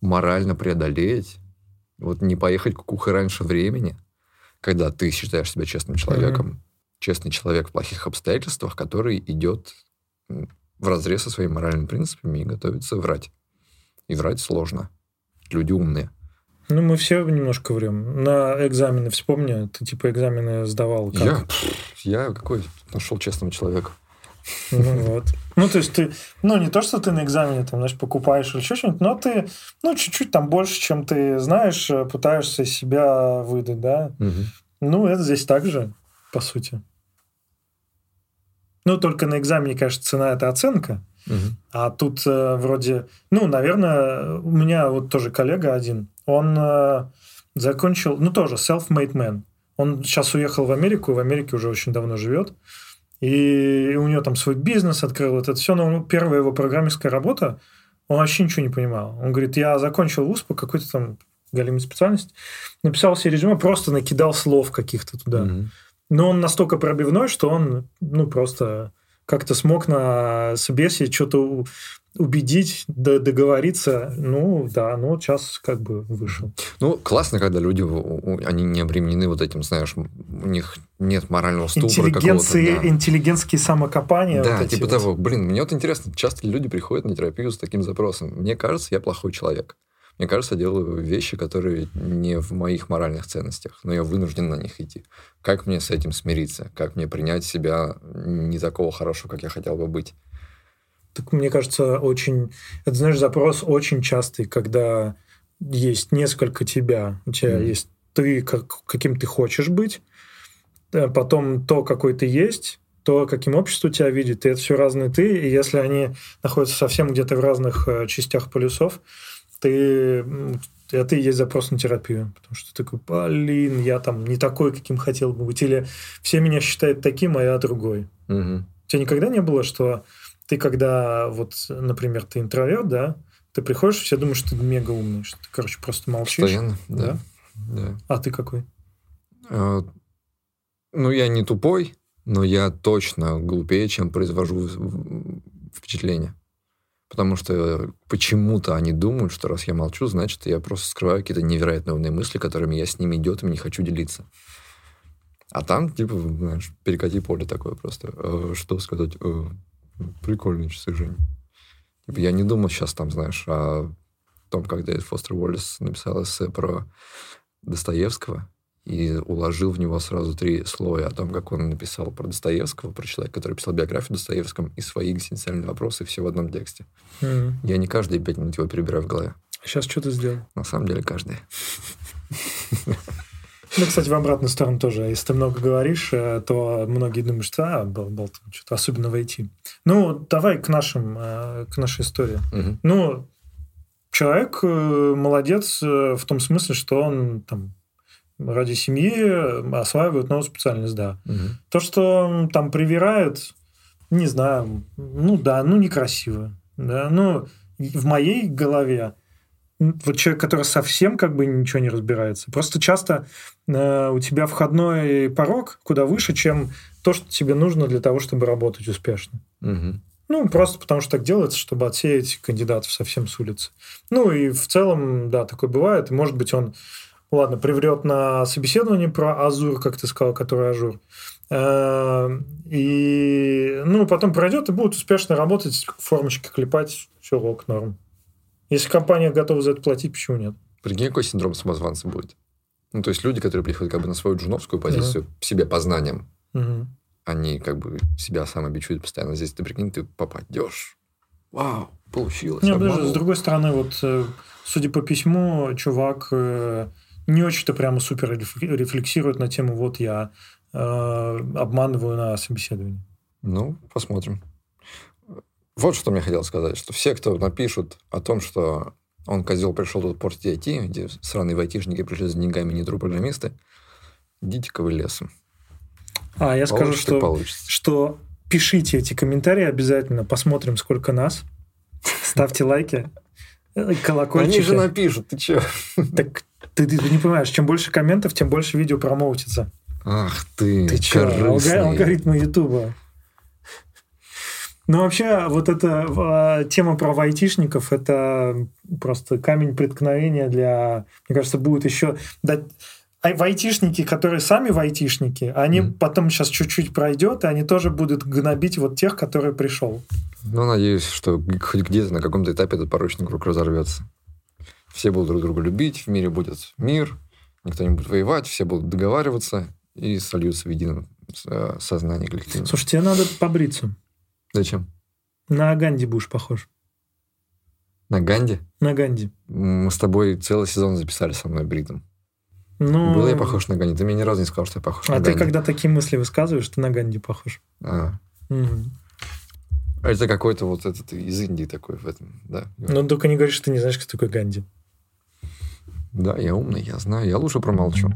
морально преодолеть, вот не поехать кукухой раньше времени, когда ты считаешь себя честным человеком, честный человек в плохих обстоятельствах, который идет в разрез со своими моральными принципами и готовится врать. И врать сложно. Люди умные. Ну, мы все немножко врем. На экзамены вспомни, ты типа экзамены сдавал как? Я, я какой нашел честного человека. Ну, вот. Ну, то есть ты, ну, не то, что ты на экзамене, там, знаешь, покупаешь или еще что-нибудь, но ты, ну, чуть-чуть там больше, чем ты знаешь, э, пытаешься из себя выдать, да. Мгм. Ну, это здесь так же, по сути. Ну, только на экзамене, конечно, цена – это оценка, Мгм. а тут э, вроде... Ну, наверное, у меня вот тоже коллега один, он э, закончил, ну, тоже self-made man. Он сейчас уехал в Америку, в Америке уже очень давно живет, и у него там свой бизнес открыл, вот это все, но первая его программистская работа, он вообще ничего не понимал. Он говорит, я закончил вуз по какой-то там галимой специальности, написал себе резюме, просто накидал слов каких-то туда. Мгм. Но он настолько пробивной, что он, ну, просто как-то смог на собесе что-то убедить, договориться. Ну, да, ну, вот сейчас как бы вышел. Ну, классно, когда люди, они не обременены вот этим, знаешь, у них нет морального ступора какого-то. да. интеллигентские самокопания. Да, вот типа вот. того. Блин, мне вот интересно, часто люди приходят на терапию с таким запросом? Мне кажется, я плохой человек. Мне кажется, я делаю вещи, которые не в моих моральных ценностях, но я вынужден на них идти. Как мне с этим смириться? Как мне принять себя не такого хорошего, как я хотел бы быть? Так, мне кажется, очень... Это, знаешь, запрос очень частый, когда есть несколько тебя. У тебя Мгм. есть ты, как, каким ты хочешь быть, э, потом то, какой ты есть, то, каким общество тебя видит, и это все разные ты. И если они находятся совсем где-то в разных э, частях полюсов, ты... Это и есть запрос на терапию. Потому что ты такой, блин, я там не такой, каким хотел бы быть. Или все меня считают таким, а я другой. Мгм. У тебя никогда не было, что ты когда, вот, например, ты интроверт, да, Ты приходишь, все думают, что ты мега умный, что ты, короче, просто молчишь. Постоянно, да. да. А ты какой? А, ну, я не тупой, но я точно глупее, чем произвожу впечатление. Потому что почему-то они думают, что раз я молчу, значит, я просто скрываю какие-то невероятно умные мысли, которыми я с ними идет и не хочу делиться. А там, типа, знаешь, перекати поле такое просто. Э, что сказать? Прикольные часы, Жень. Типа, я не думал сейчас там, знаешь, о том, как Дэвид Фостер Уоллес написал эссе про Достоевского, и уложил в него сразу три слоя о том, как он написал про Достоевского, про человека, который писал биографию Достоевском, и свои экзистенциальные вопросы, все в одном тексте. Mm-hmm. Я не каждые пять минут его перебираю в голове. Сейчас что ты сделал? На самом деле, каждый. [laughs] Ну, кстати, в обратную сторону тоже. Если ты много говоришь, э, то многие думают, что а, был, был что-то особенно войти. Ну, давай к нашим, э, к нашей истории. Угу. Ну, человек э, молодец в том смысле, что он там ради семьи осваивают новую специальность, да. Угу. То, что там привирают, не знаю, ну да, ну некрасиво. Да, ну, в моей голове вот человек, который совсем как бы ничего не разбирается. Просто часто э, у тебя входной порог куда выше, чем то, что тебе нужно для того, чтобы работать успешно. Угу. Ну, просто потому что так делается, чтобы отсеять кандидатов совсем с улицы. Ну, и в целом, да, такое бывает. И, может быть, он ладно, приврет на собеседование про Azure, как ты сказал, который Ажур. Э, и, ну, потом пройдет и будет успешно работать, формочки клепать, все ок, норм. Если компания готова за это платить, почему нет? Прикинь, какой синдром самозванца будет? Ну, то есть люди, которые приходят как бы на свою джуновскую позицию, uh-huh. себе познанием, uh-huh. они как бы себя самобичуют постоянно. Здесь ты, прикинь, ты попадешь. Вау, получилось. Нет, даже с другой стороны, вот, э, судя по письму, чувак э, не очень-то прямо супер рефлексирует на тему «вот я э, обманываю на собеседовании». Ну, посмотрим. Вот что мне хотел сказать, что все, кто напишут о том, что он, козел, пришел тут портить IT, где сраные айтишники пришли за деньгами, не программисты, идите-ка вы лесом. А, я скажу, что, что пишите эти комментарии обязательно, посмотрим, сколько нас. Ставьте лайки, колокольчики. Они же напишут, ты че? Так ты, ты, ты не понимаешь, чем больше комментов, тем больше видео промоутится. Ах ты, Ты че, алгоритмы Ютуба. Ну, вообще, вот эта а, тема про айтишников, это просто камень преткновения для... Мне кажется, будет еще... дать а айтишники, которые сами айтишники, они mm. потом сейчас чуть-чуть пройдет, и они тоже будут гнобить вот тех, которые пришел. Ну, надеюсь, что хоть где-то на каком-то этапе этот порочный круг разорвется. Все будут друг друга любить, в мире будет мир, никто не будет воевать, все будут договариваться и сольются в едином э, сознании коллективном. Слушай, тебе надо побриться. Зачем? На Ганди будешь похож. На Ганди? На Ганди. Мы с тобой целый сезон записали со мной бритом. Ну... Был я похож на Ганди? Ты мне ни разу не сказал, что я похож а на Ганди. А ты, когда такие мысли высказываешь, ты на Ганди похож. А. Угу. Это какой-то вот этот из Индии такой в этом, да. Ну, только не говоришь, что ты не знаешь, кто такой Ганди. Да, я умный, я знаю. Я лучше промолчу.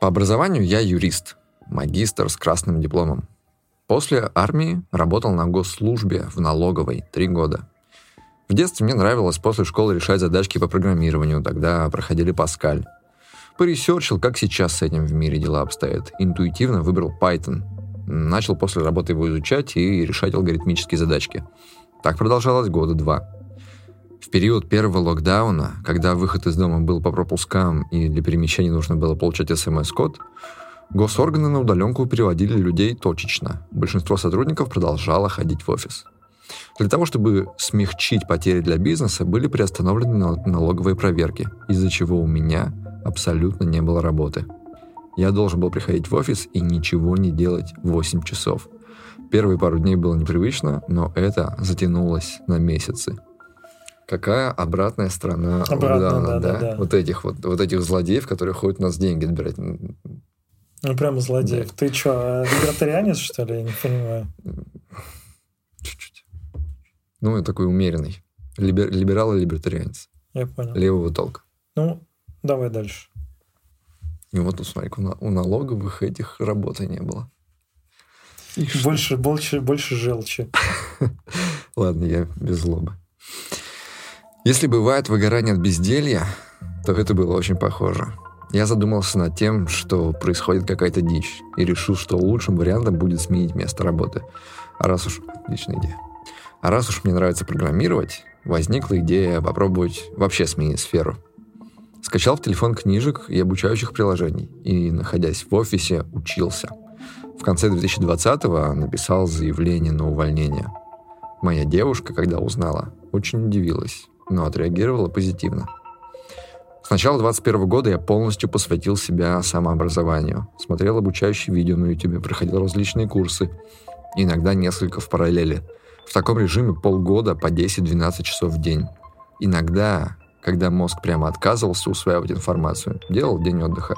По образованию я юрист, магистр с красным дипломом. После армии работал на госслужбе в налоговой три года. В детстве мне нравилось после школы решать задачки по программированию, тогда проходили Паскаль. Поресерчил, как сейчас с этим в мире дела обстоят. Интуитивно выбрал Python. Начал после работы его изучать и решать алгоритмические задачки. Так продолжалось года два. В период первого локдауна, когда выход из дома был по пропускам и для перемещения нужно было получать смс-код, госорганы на удаленку переводили людей точечно. Большинство сотрудников продолжало ходить в офис. Для того, чтобы смягчить потери для бизнеса, были приостановлены налоговые проверки, из-за чего у меня абсолютно не было работы. Я должен был приходить в офис и ничего не делать 8 часов. Первые пару дней было непривычно, но это затянулось на месяцы. Какая обратная сторона Обратно, локдауна, да, да? Да, да. Вот этих вот, вот этих злодеев, которые ходят у нас деньги отбирать. Ну, прямо злодеев. Да. Ты что, либертарианец, что ли? Я не понимаю. Чуть-чуть. Ну, я такой умеренный. Либер, либерал и либертарианец. Я понял. Левого толка. Ну, давай дальше. И вот, смотри, у налоговых этих работы не было. больше, больше, больше желчи. [laughs] Ладно, я без злобы. Если бывает выгорание от безделья, то это было очень похоже. Я задумался над тем, что происходит какая-то дичь, и решил, что лучшим вариантом будет сменить место работы. А раз уж... Отличная идея. А раз уж мне нравится программировать, возникла идея попробовать вообще сменить сферу. Скачал в телефон книжек и обучающих приложений, и, находясь в офисе, учился. В конце 2020-го написал заявление на увольнение. Моя девушка, когда узнала, очень удивилась, но отреагировала позитивно – начала 2021 года я полностью посвятил себя самообразованию. Смотрел обучающие видео на YouTube, проходил различные курсы, иногда несколько в параллели. В таком режиме полгода по 10-12 часов в день. Иногда, когда мозг прямо отказывался усваивать информацию, делал день отдыха.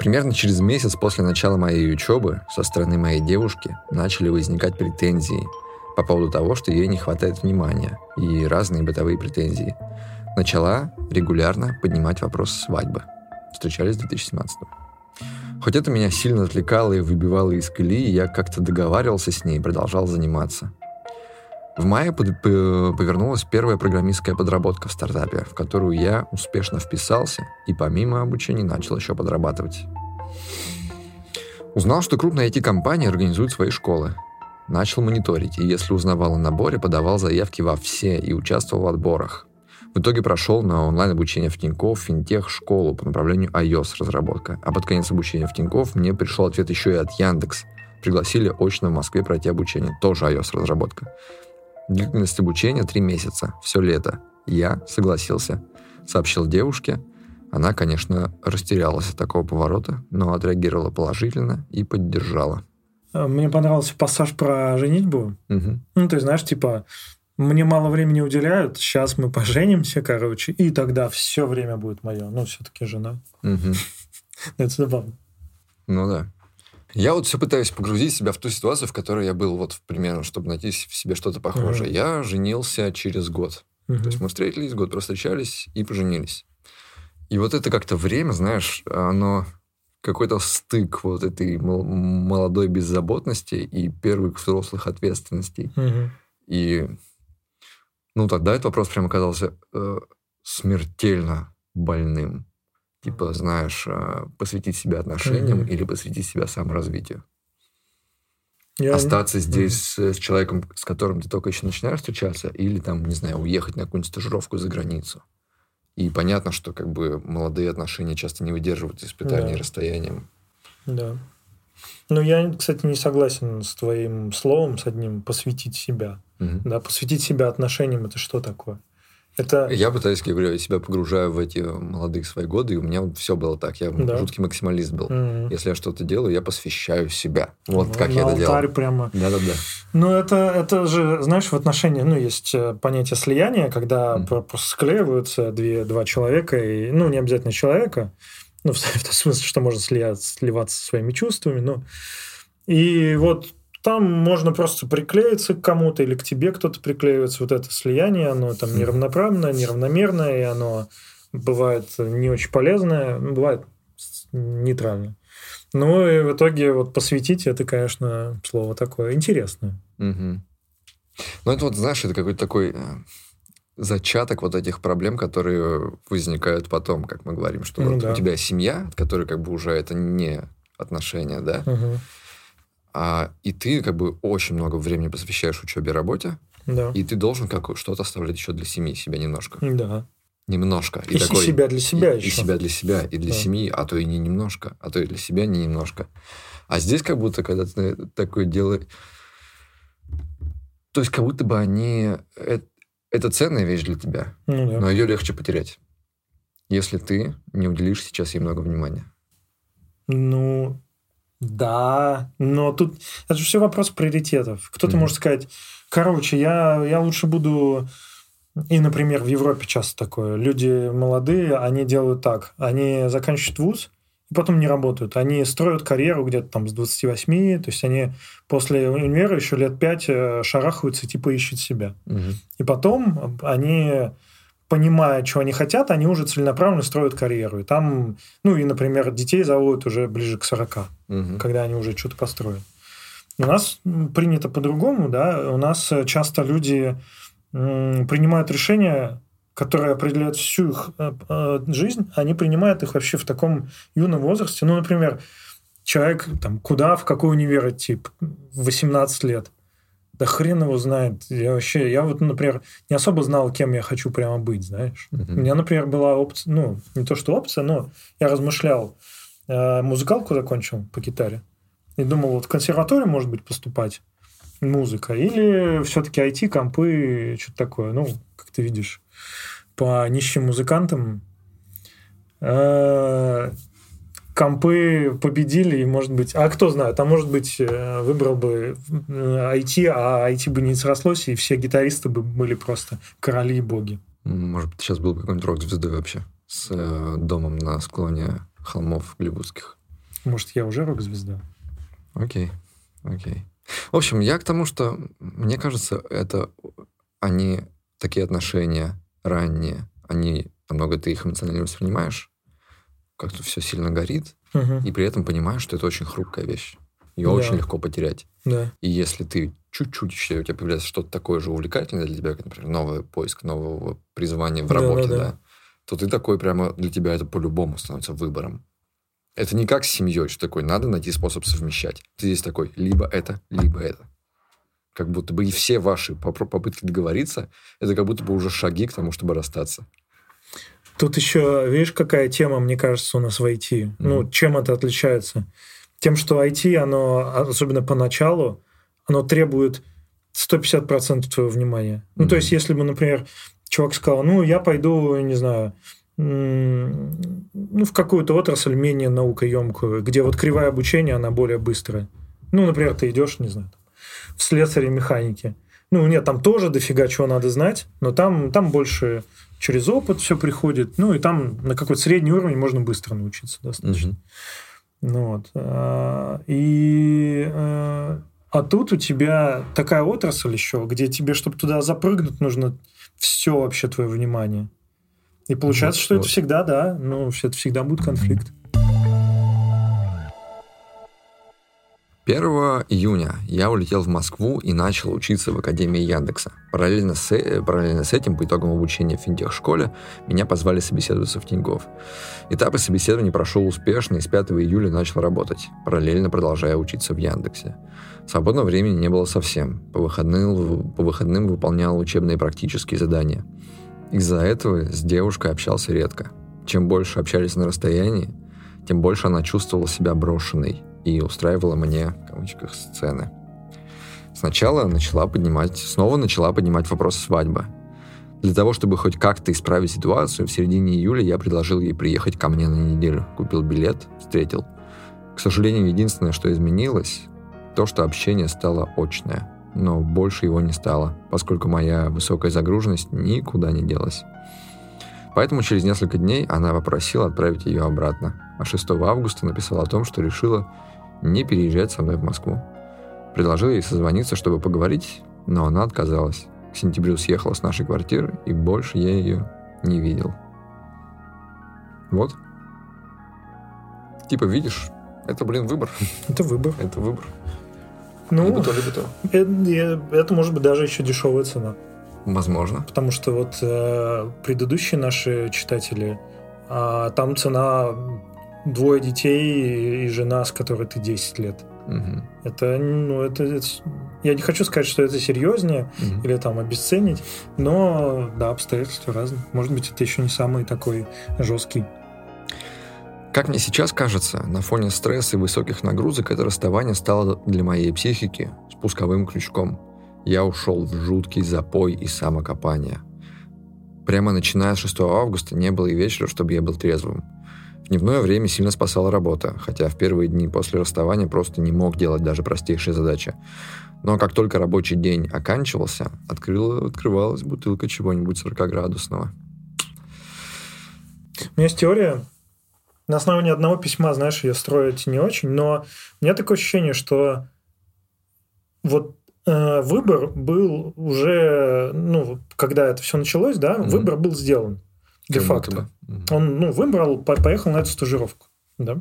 Примерно через месяц после начала моей учебы со стороны моей девушки начали возникать претензии по поводу того, что ей не хватает внимания и разные бытовые претензии – начала регулярно поднимать вопрос свадьбы. Встречались в 2017 Хоть это меня сильно отвлекало и выбивало из колеи, я как-то договаривался с ней и продолжал заниматься. В мае под, повернулась первая программистская подработка в стартапе, в которую я успешно вписался и помимо обучения начал еще подрабатывать. Узнал, что крупные IT-компании организуют свои школы. Начал мониторить, и если узнавал о наборе, подавал заявки во все и участвовал в отборах. В итоге прошел на онлайн-обучение в Тинькофф финтех школу по направлению iOS разработка. А под конец обучения в Тинькофф мне пришел ответ еще и от Яндекс. Пригласили очно в Москве пройти обучение. Тоже iOS разработка. Длительность обучения три месяца. Все лето. Я согласился. Сообщил девушке. Она, конечно, растерялась от такого поворота, но отреагировала положительно и поддержала. Мне понравился пассаж про женитьбу. Угу. Ну, ты знаешь, типа, мне мало времени уделяют, сейчас мы поженимся, короче, и тогда все время будет мое. Ну, все-таки жена. Угу. [laughs] Это забавно. Ну да. Я вот все пытаюсь погрузить себя в ту ситуацию, в которой я был, вот примерно, чтобы найти в себе что-то похожее. Угу. Я женился через год. Угу. То есть мы встретились, год встречались и поженились. И вот это как-то время, знаешь, оно какой-то стык вот этой молодой беззаботности и первых взрослых ответственностей. Угу. И ну, тогда этот вопрос прям оказался э, смертельно больным. Типа, знаешь, э, посвятить себя отношениям mm-hmm. или посвятить себя саморазвитию. Я... Остаться здесь mm-hmm. с, с человеком, с которым ты только еще начинаешь встречаться, или там, не знаю, уехать на какую-нибудь стажировку за границу. И понятно, что как бы молодые отношения часто не выдерживают испытаний да. расстоянием. Да. Ну, я, кстати, не согласен с твоим словом, с одним посвятить себя. Угу. Да, посвятить себя отношениям это что такое? Это... Я пытаюсь, я говорю, я себя погружаю в эти молодые свои годы, и у меня все было так. Я да. жуткий максималист был. Угу. Если я что-то делаю, я посвящаю себя. Вот ну, как я это делал. прямо. Да-да-да. Ну, это, это же, знаешь, в отношениях, ну, есть э, понятие слияния, когда угу. просто склеиваются две, два человека, и, ну, не обязательно человека, ну, [laughs] в, в том смысле, что можно слияться, сливаться своими чувствами, но... И вот там можно просто приклеиться к кому-то или к тебе кто-то приклеивается. Вот это слияние, оно там неравноправное, неравномерное, и оно бывает не очень полезное, ну, бывает нейтральное. Ну и в итоге вот посвятить это, конечно, слово такое интересное. Угу. Ну это вот, знаешь, это какой-то такой э, зачаток вот этих проблем, которые возникают потом, как мы говорим, что ну, вот да. у тебя семья, от которой как бы уже это не отношения, да, угу. А, и ты как бы очень много времени посвящаешь учебе и работе. Да. И ты должен как что-то оставлять еще для семьи, себя немножко. Да. Немножко. И, и такой, себя для себя и, еще. И себя для себя, и для да. семьи, а то и не немножко, а то и для себя не немножко. А здесь как будто, когда ты такое делаешь... То есть как будто бы они... Это, это ценная вещь для тебя, ну, да. но ее легче потерять, если ты не уделишь сейчас ей много внимания. Ну, да, но тут это же все вопрос приоритетов. Кто-то mm-hmm. может сказать, короче, я, я лучше буду... И, например, в Европе часто такое. Люди молодые, они делают так. Они заканчивают вуз, и потом не работают. Они строят карьеру где-то там с 28, то есть они после универа еще лет 5 э, шарахаются, типа ищут себя. Угу. И потом они понимая, что они хотят, они уже целенаправленно строят карьеру. И там, ну и, например, детей заводят уже ближе к 40, угу. когда они уже что-то построят. У нас принято по-другому, да, у нас часто люди принимают решения, которые определяют всю их э, э, жизнь, они принимают их вообще в таком юном возрасте. Ну, например, человек там куда, в какой универ идти, 18 лет. Да хрен его знает. Я вообще, я вот, например, не особо знал, кем я хочу прямо быть, знаешь. Uh-huh. У меня, например, была опция, ну, не то что опция, но я размышлял. Э, музыкалку закончил по гитаре. И думал, вот в консерваторию, может быть, поступать музыка. Или все-таки IT, компы, что-то такое. Ну, как ты видишь, по нищим музыкантам э, компы победили, и, может быть... А кто знает, а может быть, э, выбрал бы IT, э, а IT бы не срослось, и все гитаристы бы были просто короли и боги. Может быть, сейчас был бы какой-нибудь рок-звездой вообще с э, домом на склоне холмов голливудских. Может, я уже рок-звезда? Окей, окей. В общем, я к тому, что, мне кажется, это они такие отношения ранние, они намного ты их эмоционально воспринимаешь, как-то все сильно горит, угу. и при этом понимаешь, что это очень хрупкая вещь. Ее да. очень легко потерять. Да. И если ты чуть-чуть еще у тебя появляется что-то такое же увлекательное для тебя, как, например, новый поиск нового призвания в работе, да, да, да, то ты такой прямо для тебя это по-любому становится выбором. Это не как с семьей, что такой, надо найти способ совмещать. Ты здесь такой, либо это, либо это. Как будто бы и все ваши попытки договориться, это как будто бы уже шаги к тому, чтобы расстаться. Тут еще, видишь, какая тема, мне кажется, у нас в IT. Mm-hmm. Ну, чем это отличается? Тем, что IT, оно, особенно поначалу, оно требует 150% твоего внимания. Mm-hmm. Ну, то есть, если бы, например, чувак сказал, ну, я пойду, не знаю, ну, в какую-то отрасль менее наукоемкую, где вот кривая обучения, она более быстрая. Ну, например, ты идешь, не знаю, в слесаре механики. Ну, нет, там тоже дофига чего надо знать, но там, там больше через опыт все приходит. Ну, и там на какой-то средний уровень можно быстро научиться достаточно. Угу. Ну, вот. А, и а, а тут у тебя такая отрасль еще, где тебе, чтобы туда запрыгнуть, нужно все вообще твое внимание. И получается, вот, что вот. это всегда, да, ну, это всегда будет конфликт. 1 июня я улетел в Москву и начал учиться в Академии Яндекса. Параллельно с, э, параллельно с этим, по итогам обучения в финтех-школе, меня позвали собеседоваться в Тинькофф. Этап собеседования прошел успешно, и с 5 июля начал работать, параллельно продолжая учиться в Яндексе. Свободного времени не было совсем. По выходным, по выходным выполнял учебные практические задания. Из-за этого с девушкой общался редко. Чем больше общались на расстоянии, тем больше она чувствовала себя брошенной и устраивала мне, в кавычках, сцены. Сначала начала поднимать, снова начала поднимать вопрос свадьбы. Для того, чтобы хоть как-то исправить ситуацию, в середине июля я предложил ей приехать ко мне на неделю. Купил билет, встретил. К сожалению, единственное, что изменилось, то, что общение стало очное. Но больше его не стало, поскольку моя высокая загруженность никуда не делась. Поэтому через несколько дней она попросила отправить ее обратно. А 6 августа написала о том, что решила не переезжать со мной в Москву. Предложил ей созвониться, чтобы поговорить, но она отказалась. К сентябрю съехала с нашей квартиры, и больше я ее не видел. Вот. Типа, видишь, это, блин, выбор. Это выбор. [laughs] Это выбор. Ну, либо то, либо то. Это, это может быть даже еще дешевая цена. Возможно. Потому что вот э, предыдущие наши читатели, э, там цена двое детей и жена, с которой ты 10 лет. Угу. Это, ну, это, это, я не хочу сказать, что это серьезнее угу. или там обесценить, но да, обстоятельства разные. Может быть, это еще не самый такой жесткий. Как мне сейчас кажется, на фоне стресса и высоких нагрузок это расставание стало для моей психики спусковым крючком. Я ушел в жуткий запой и самокопание. Прямо начиная с 6 августа не было и вечера, чтобы я был трезвым. Дневное время сильно спасала работа, хотя в первые дни после расставания просто не мог делать даже простейшие задачи. Но как только рабочий день оканчивался, открыла, открывалась бутылка чего-нибудь 40-градусного. У меня есть теория. На основании одного письма, знаешь, ее строить не очень, но у меня такое ощущение, что вот э, выбор был уже, ну, когда это все началось, да, mm-hmm. выбор был сделан де-факто. Он ну, выбрал, поехал на эту стажировку. Да?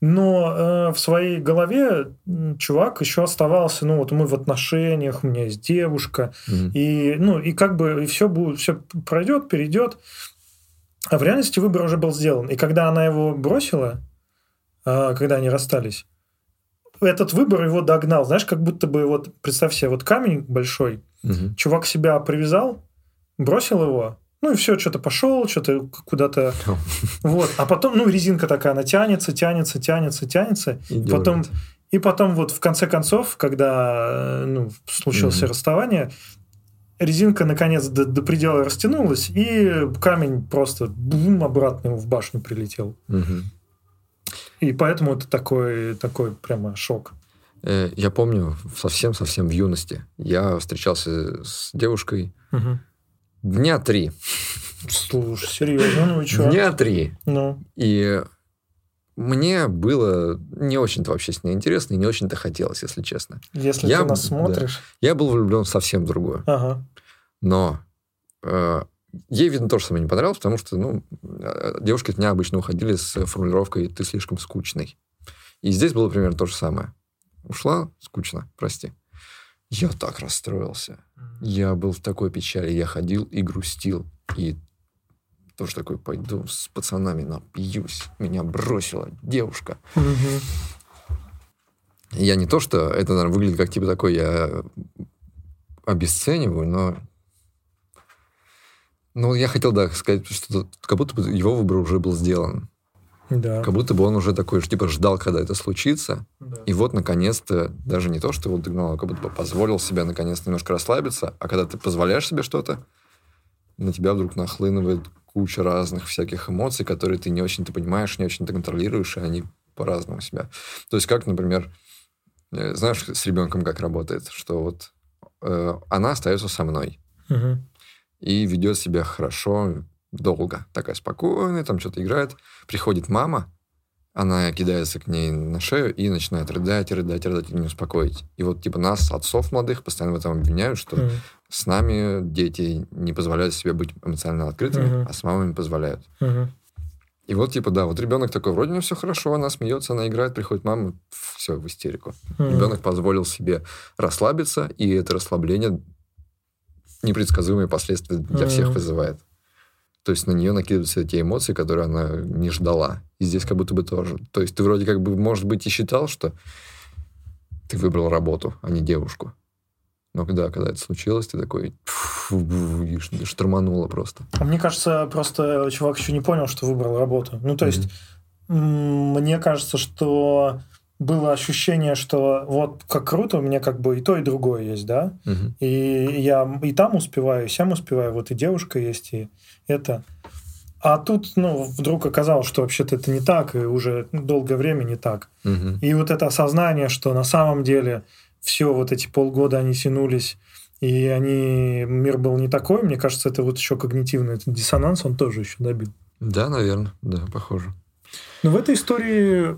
Но э, в своей голове чувак еще оставался, ну вот мы в отношениях, у меня есть девушка, Мгм. и ну и как бы и все будет, все пройдет, перейдет. А в реальности выбор уже был сделан. И когда она его бросила, а, когда они расстались, этот выбор его догнал. Знаешь, как будто бы вот представь себе вот камень большой, Мгм. чувак себя привязал, бросил его, ну и все, что-то пошел, что-то куда-то. Вот. А потом, ну, резинка такая, она тянется, тянется, тянется, тянется. И Потом, дёрнет. и потом вот в конце концов, когда э, ну, случилось Мгм. расставание, резинка наконец до, до предела растянулась, и камень просто бум, обратно ему в башню прилетел. Мгм. И поэтому это такой, такой прямо шок. Э, Я помню, совсем-совсем в юности я встречался с девушкой дня три. Слушай, серьезно, ну и что? Дня три. Ну, И мне было не очень-то вообще с ней интересно и не очень-то хотелось, если честно. если Я ты нас смотришь, Я был влюблен совсем в другую. ага. Но э, ей, видно, тоже самое не понравилось, потому что ну, э, девушки от меня обычно уходили с формулировкой «ты слишком скучный». И здесь было примерно то же самое. Ушла скучно, прости. Я так расстроился. Я был в такой печали. Я ходил и грустил. И тоже такой, пойду с пацанами напьюсь. Меня бросила девушка. Я не то, что это, наверное, выглядит как типа такой, я обесцениваю, но... Ну, я хотел, да, сказать, что как будто бы его выбор уже был сделан. Да. Как будто бы он уже такой, типа, ждал, когда это случится. Да. И вот, наконец-то, даже не то, что его догнал, а как будто бы позволил себе, наконец, немножко расслабиться. А когда ты позволяешь себе что-то, на тебя вдруг нахлынывает куча разных всяких эмоций, которые ты не очень-то понимаешь, не очень-то контролируешь, и они по-разному себя. То есть, как, например, э, знаешь, с ребенком как работает, что вот э, она остается со мной Мгм. и ведет себя хорошо долго, такая спокойная, там что-то играет. Приходит мама, она кидается к ней на шею и начинает рыдать, рыдать, рыдать, и не успокоить. И вот типа нас, отцов молодых, постоянно в этом обвиняют, что Мгм. с нами дети не позволяют себе быть эмоционально открытыми, Мгм. а с мамами позволяют. Мгм. И вот, типа, да, вот ребенок такой, вроде у все хорошо, она смеется, она играет, приходит мама, все, в истерику. Мгм. Ребенок позволил себе расслабиться, и это расслабление непредсказуемые последствия для всех Мгм. вызывает. То есть на нее накидываются те эмоции, которые она не ждала. И здесь как будто бы тоже. То есть ты вроде как бы, может быть, и считал, что ты выбрал работу, а не девушку. Но когда, когда это случилось, ты такой и штормануло просто. А мне кажется, просто чувак еще не понял, что выбрал работу. Ну, то есть, м, мне кажется, что было ощущение, что вот как круто, у меня как бы и то, и другое есть, да? Мгм. И я и там успеваю, и сям успеваю, вот и девушка есть, и это. А тут, ну, вдруг оказалось, что вообще-то это не так, и уже долгое время не так. Мгм. И вот это осознание, что на самом деле все вот эти полгода они тянулись, и они мир был не такой, мне кажется, это вот еще когнитивный этот диссонанс, он тоже еще добил. Да, наверное, да, похоже. Но в этой истории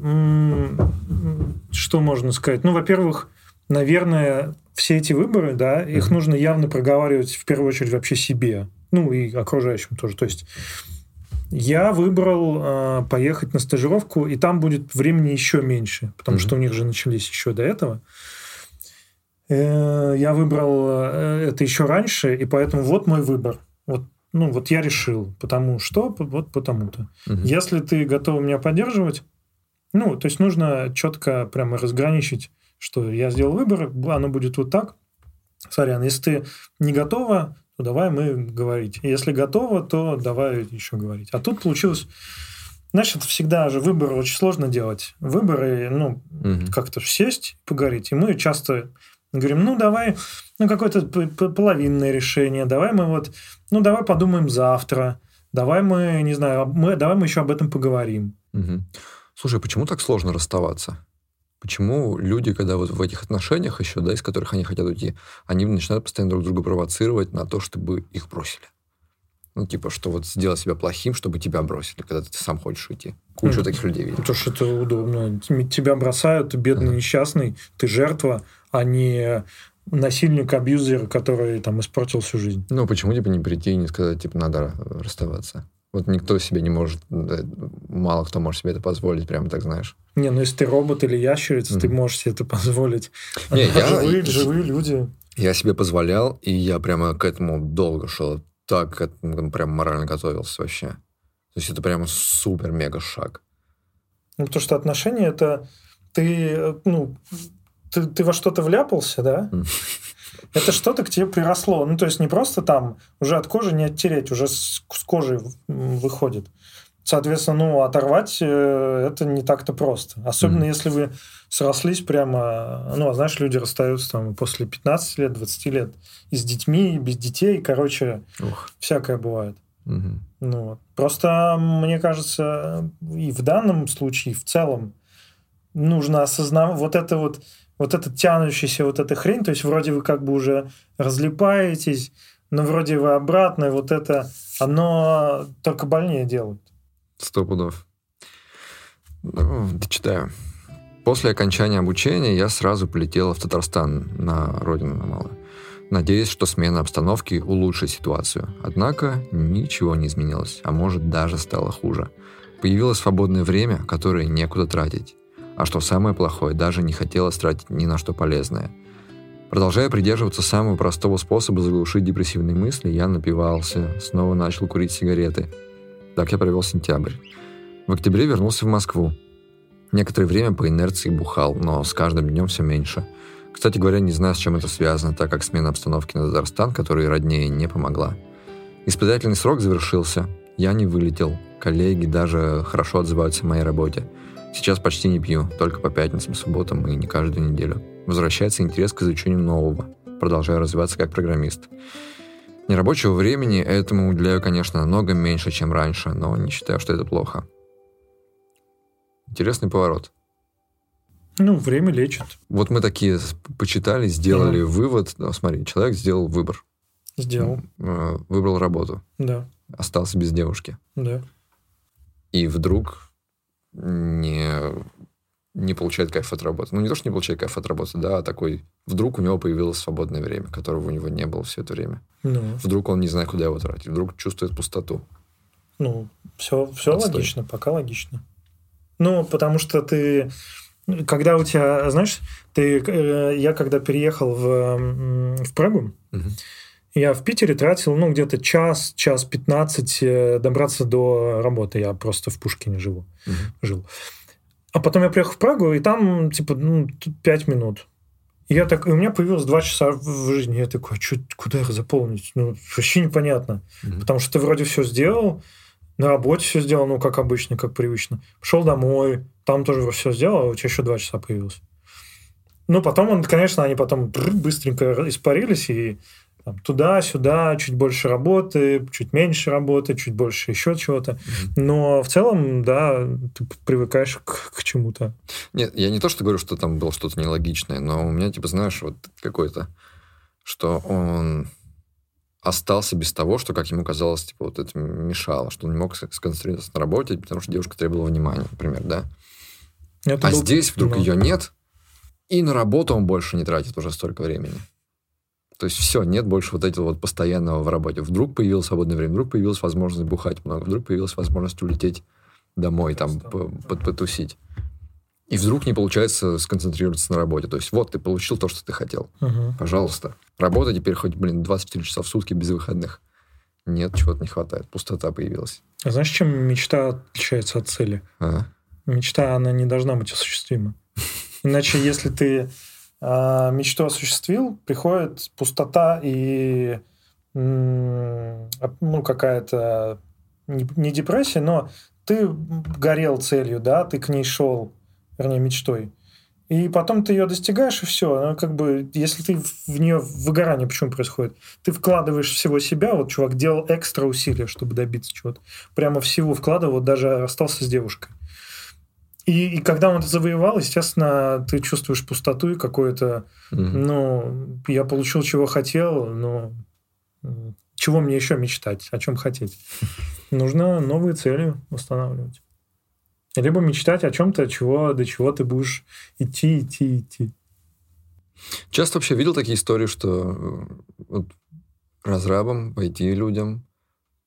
что можно сказать? Ну, во-первых, наверное, все эти выборы, да, их нужно явно проговаривать в первую очередь вообще себе, ну и окружающим тоже. То есть я выбрал э, поехать на стажировку, и там будет времени еще меньше, потому Мгм. что у них же начались еще до этого. Э, я выбрал э, это еще раньше, и поэтому вот мой выбор. Вот, ну, вот я решил, потому что, вот потому-то. Мгм. Если ты готов меня поддерживать, ну, то есть нужно четко прямо разграничить, что я сделал выбор, оно будет вот так. Сорян, если ты не готова, то давай мы говорить. Если готова, то давай еще говорить. А тут получилось... Знаешь, это всегда же выборы очень сложно делать. Выборы, ну, Мгм. как-то сесть, поговорить. И мы часто говорим, ну, давай, ну, какое-то половинное решение, давай мы вот, ну, давай подумаем завтра, давай мы, не знаю, мы, давай мы еще об этом поговорим. Мгм. Слушай, а почему так сложно расставаться? Почему люди, когда вот в этих отношениях еще, да, из которых они хотят уйти, они начинают постоянно друг друга провоцировать на то, чтобы их бросили? Ну, типа, что вот сделать себя плохим, чтобы тебя бросили, когда ты сам хочешь уйти. Кучу Мгм. таких людей видишь. Потому что это удобно. Тебя бросают, ты бедный, Ага. несчастный, ты жертва, а не насильник, абьюзер, который там испортил всю жизнь. Ну, почему, типа, не прийти и не сказать, типа, надо расставаться? Вот никто себе не может, мало кто может себе это позволить, прямо так знаешь. Не, ну если ты робот или ящерица, mm-hmm. ты можешь себе это позволить. Не, я, живые, [laughs] живые люди. Я себе позволял, и я прямо к этому долго шел. Так к этому прям морально готовился вообще. То есть это прямо супер-мега шаг. Ну, потому что отношения это ты, ну, ты, ты во что-то вляпался, да? [laughs] Это что-то к тебе приросло. Ну, то есть не просто там уже от кожи не оттереть, уже с, с кожи выходит. Соответственно, ну, оторвать э, это не так-то просто. Особенно mm-hmm. если вы срослись прямо... Ну, а знаешь, люди расстаются там после 15 лет, 20 лет и с детьми, и без детей. Короче, Ух. всякое бывает. Mm-hmm. Ну, просто, мне кажется, и в данном случае, и в целом, нужно осознавать вот это вот, вот это тянущаяся вот эта хрень, то есть вроде вы как бы уже разлипаетесь, но вроде вы обратно, вот это, оно только больнее делает. Сто пудов. Ну, дочитаю. После окончания обучения я сразу полетела в Татарстан, на родину на малую. Надеюсь, что смена обстановки улучшит ситуацию. Однако ничего не изменилось, а может даже стало хуже. Появилось свободное время, которое некуда тратить. А что самое плохое, даже не хотелось тратить ни на что полезное. Продолжая придерживаться самого простого способа заглушить депрессивные мысли, я напивался, снова начал курить сигареты. Так я провел сентябрь. В октябре вернулся в Москву. Некоторое время по инерции бухал, но с каждым днем все меньше. Кстати говоря, не знаю, с чем это связано, так как смена обстановки на Татарстан, который роднее, не помогла. Испытательный срок завершился. Я не вылетел. Коллеги даже хорошо отзываются о моей работе. Сейчас почти не пью, только по пятницам, субботам и не каждую неделю. Возвращается интерес к изучению нового. Продолжаю развиваться как программист. Нерабочего времени этому уделяю, конечно, намного меньше, чем раньше, но не считаю, что это плохо. Интересный поворот. Ну, время лечит. Вот мы такие почитали, сделали да. вывод. Ну, смотри, человек сделал выбор. Сделал. Э, выбрал работу. Да. Остался без девушки. Да. И вдруг не, не получает кайф от работы. Ну, не то, что не получает кайф от работы, да, а такой... Вдруг у него появилось свободное время, которого у него не было все это время. Ну. Вдруг он не знает, куда его тратить. Вдруг чувствует пустоту. Ну, все, все логично, пока логично. Ну, потому что ты... Когда у тебя, знаешь, ты, э, я когда переехал в, в Прагу, угу. Я в Питере тратил, ну, где-то час, час 15 э, добраться до работы. Я просто в Пушкине живу. Угу. Жил. А потом я приехал в Прагу, и там, типа, ну, 5 минут. И я так, и у меня появилось 2 часа в жизни. Я такой, а что, куда их заполнить? Ну, вообще непонятно. Угу. Потому что ты вроде все сделал, на работе все сделал, ну, как обычно, как привычно. Пошел домой, там тоже все сделал, а у тебя еще 2 часа появилось. Ну, потом, он, конечно, они потом быстренько испарились, и туда-сюда, чуть больше работы, чуть меньше работы, чуть больше еще чего-то. Mm-hmm. Но в целом, да, ты привыкаешь к, к чему-то. Нет, я не то, что говорю, что там было что-то нелогичное, но у меня, типа, знаешь, вот какой-то, что он остался без того, что, как ему казалось, типа, вот это мешало, что он не мог сконцентрироваться на работе, потому что девушка требовала внимания, например, да? Это а был... здесь вдруг ну... ее нет, и на работу он больше не тратит уже столько времени. То есть все, нет больше вот этого вот постоянного в работе. Вдруг появилось свободное время, вдруг появилась возможность бухать много, вдруг появилась возможность улететь домой, там, потусить. И вдруг не получается сконцентрироваться на работе. То есть вот, ты получил то, что ты хотел. Угу. Пожалуйста. Работа теперь хоть, блин, 24 часа в сутки без выходных. Нет, чего-то не хватает. Пустота появилась. А знаешь, чем мечта отличается от цели? А? Мечта, она не должна быть осуществима. Иначе, если ты мечту осуществил, приходит пустота и ну, какая-то не депрессия, но ты горел целью, да, ты к ней шел, вернее, мечтой. И потом ты ее достигаешь, и все. Ну, как бы, если ты в нее выгорание почему происходит? Ты вкладываешь всего себя, вот чувак делал экстра усилия, чтобы добиться чего-то. Прямо всего вкладывал, вот даже остался с девушкой. И, и когда он это завоевал, естественно, ты чувствуешь пустоту и какое-то, mm-hmm. ну, я получил, чего хотел, но чего мне еще мечтать, о чем хотеть? [laughs] Нужно новые цели устанавливать. Либо мечтать о чем-то, чего, до чего ты будешь идти, идти, идти. Часто вообще видел такие истории, что э, вот разрабам, IT-людям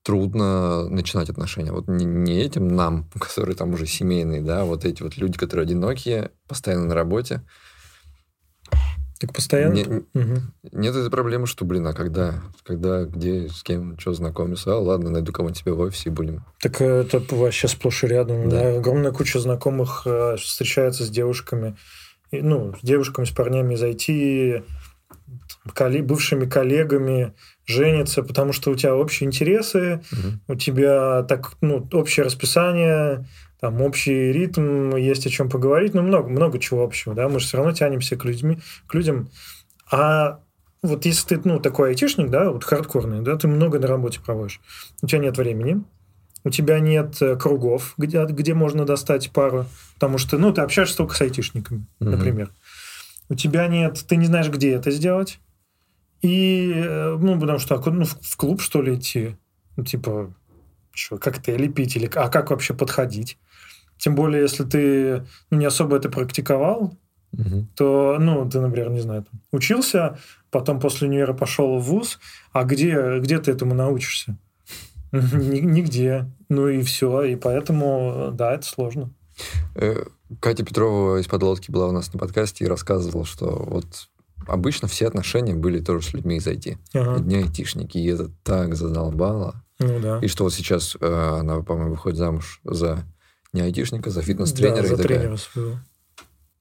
трудно начинать отношения. Вот не, не этим нам, [laughs] которые там уже семейные, да, вот эти вот люди, которые одинокие, постоянно на работе. Так постоянно? Не- Мгм. Нет этой проблемы, что, блин, а когда, когда, где, с кем, что знакомиться? А, ладно, найду кого-нибудь себе в офисе и будем. Так это вообще сплошь и рядом. Да. Да. Огромная куча знакомых э, встречается с девушками. Ну, с девушками, с парнями из IT, колле- бывшими коллегами, женятся, потому что у тебя общие интересы, Мгм. у тебя так, ну, общее расписание, там общий ритм, есть о чем поговорить, ну, много, много чего общего, да, мы же все равно тянемся к, людьми, к людям. А вот если ты, ну, такой айтишник, да, вот хардкорный, да, ты много на работе проводишь, у тебя нет времени, у тебя нет э, кругов, где, где можно достать пару, потому что, ну, ты общаешься только с айтишниками, Мгм. например. У тебя нет, ты не знаешь, где это сделать, и, э, ну, потому что, ну, в, в клуб, что ли, идти, ну, типа, что, коктейли пить, или, а как вообще подходить? Тем более, если ты ну, не особо это практиковал, Мгм. то, ну, ты, например, не знаю, там, учился, потом после универа пошел в ВУЗ, а где, где ты этому научишься? [laughs] Ни- Нигде. Ну и все. И поэтому, да, это сложно. Э, Катя Петрова из подлодки была у нас на подкасте и рассказывала, что вот обычно все отношения были тоже с людьми из IT. Ага. Одни айтишники, и это так задолбало. Ну да. И что вот сейчас э, она, по-моему, выходит замуж за не айтишника, за фитнес-тренера. Да, и за такая, тренера своего.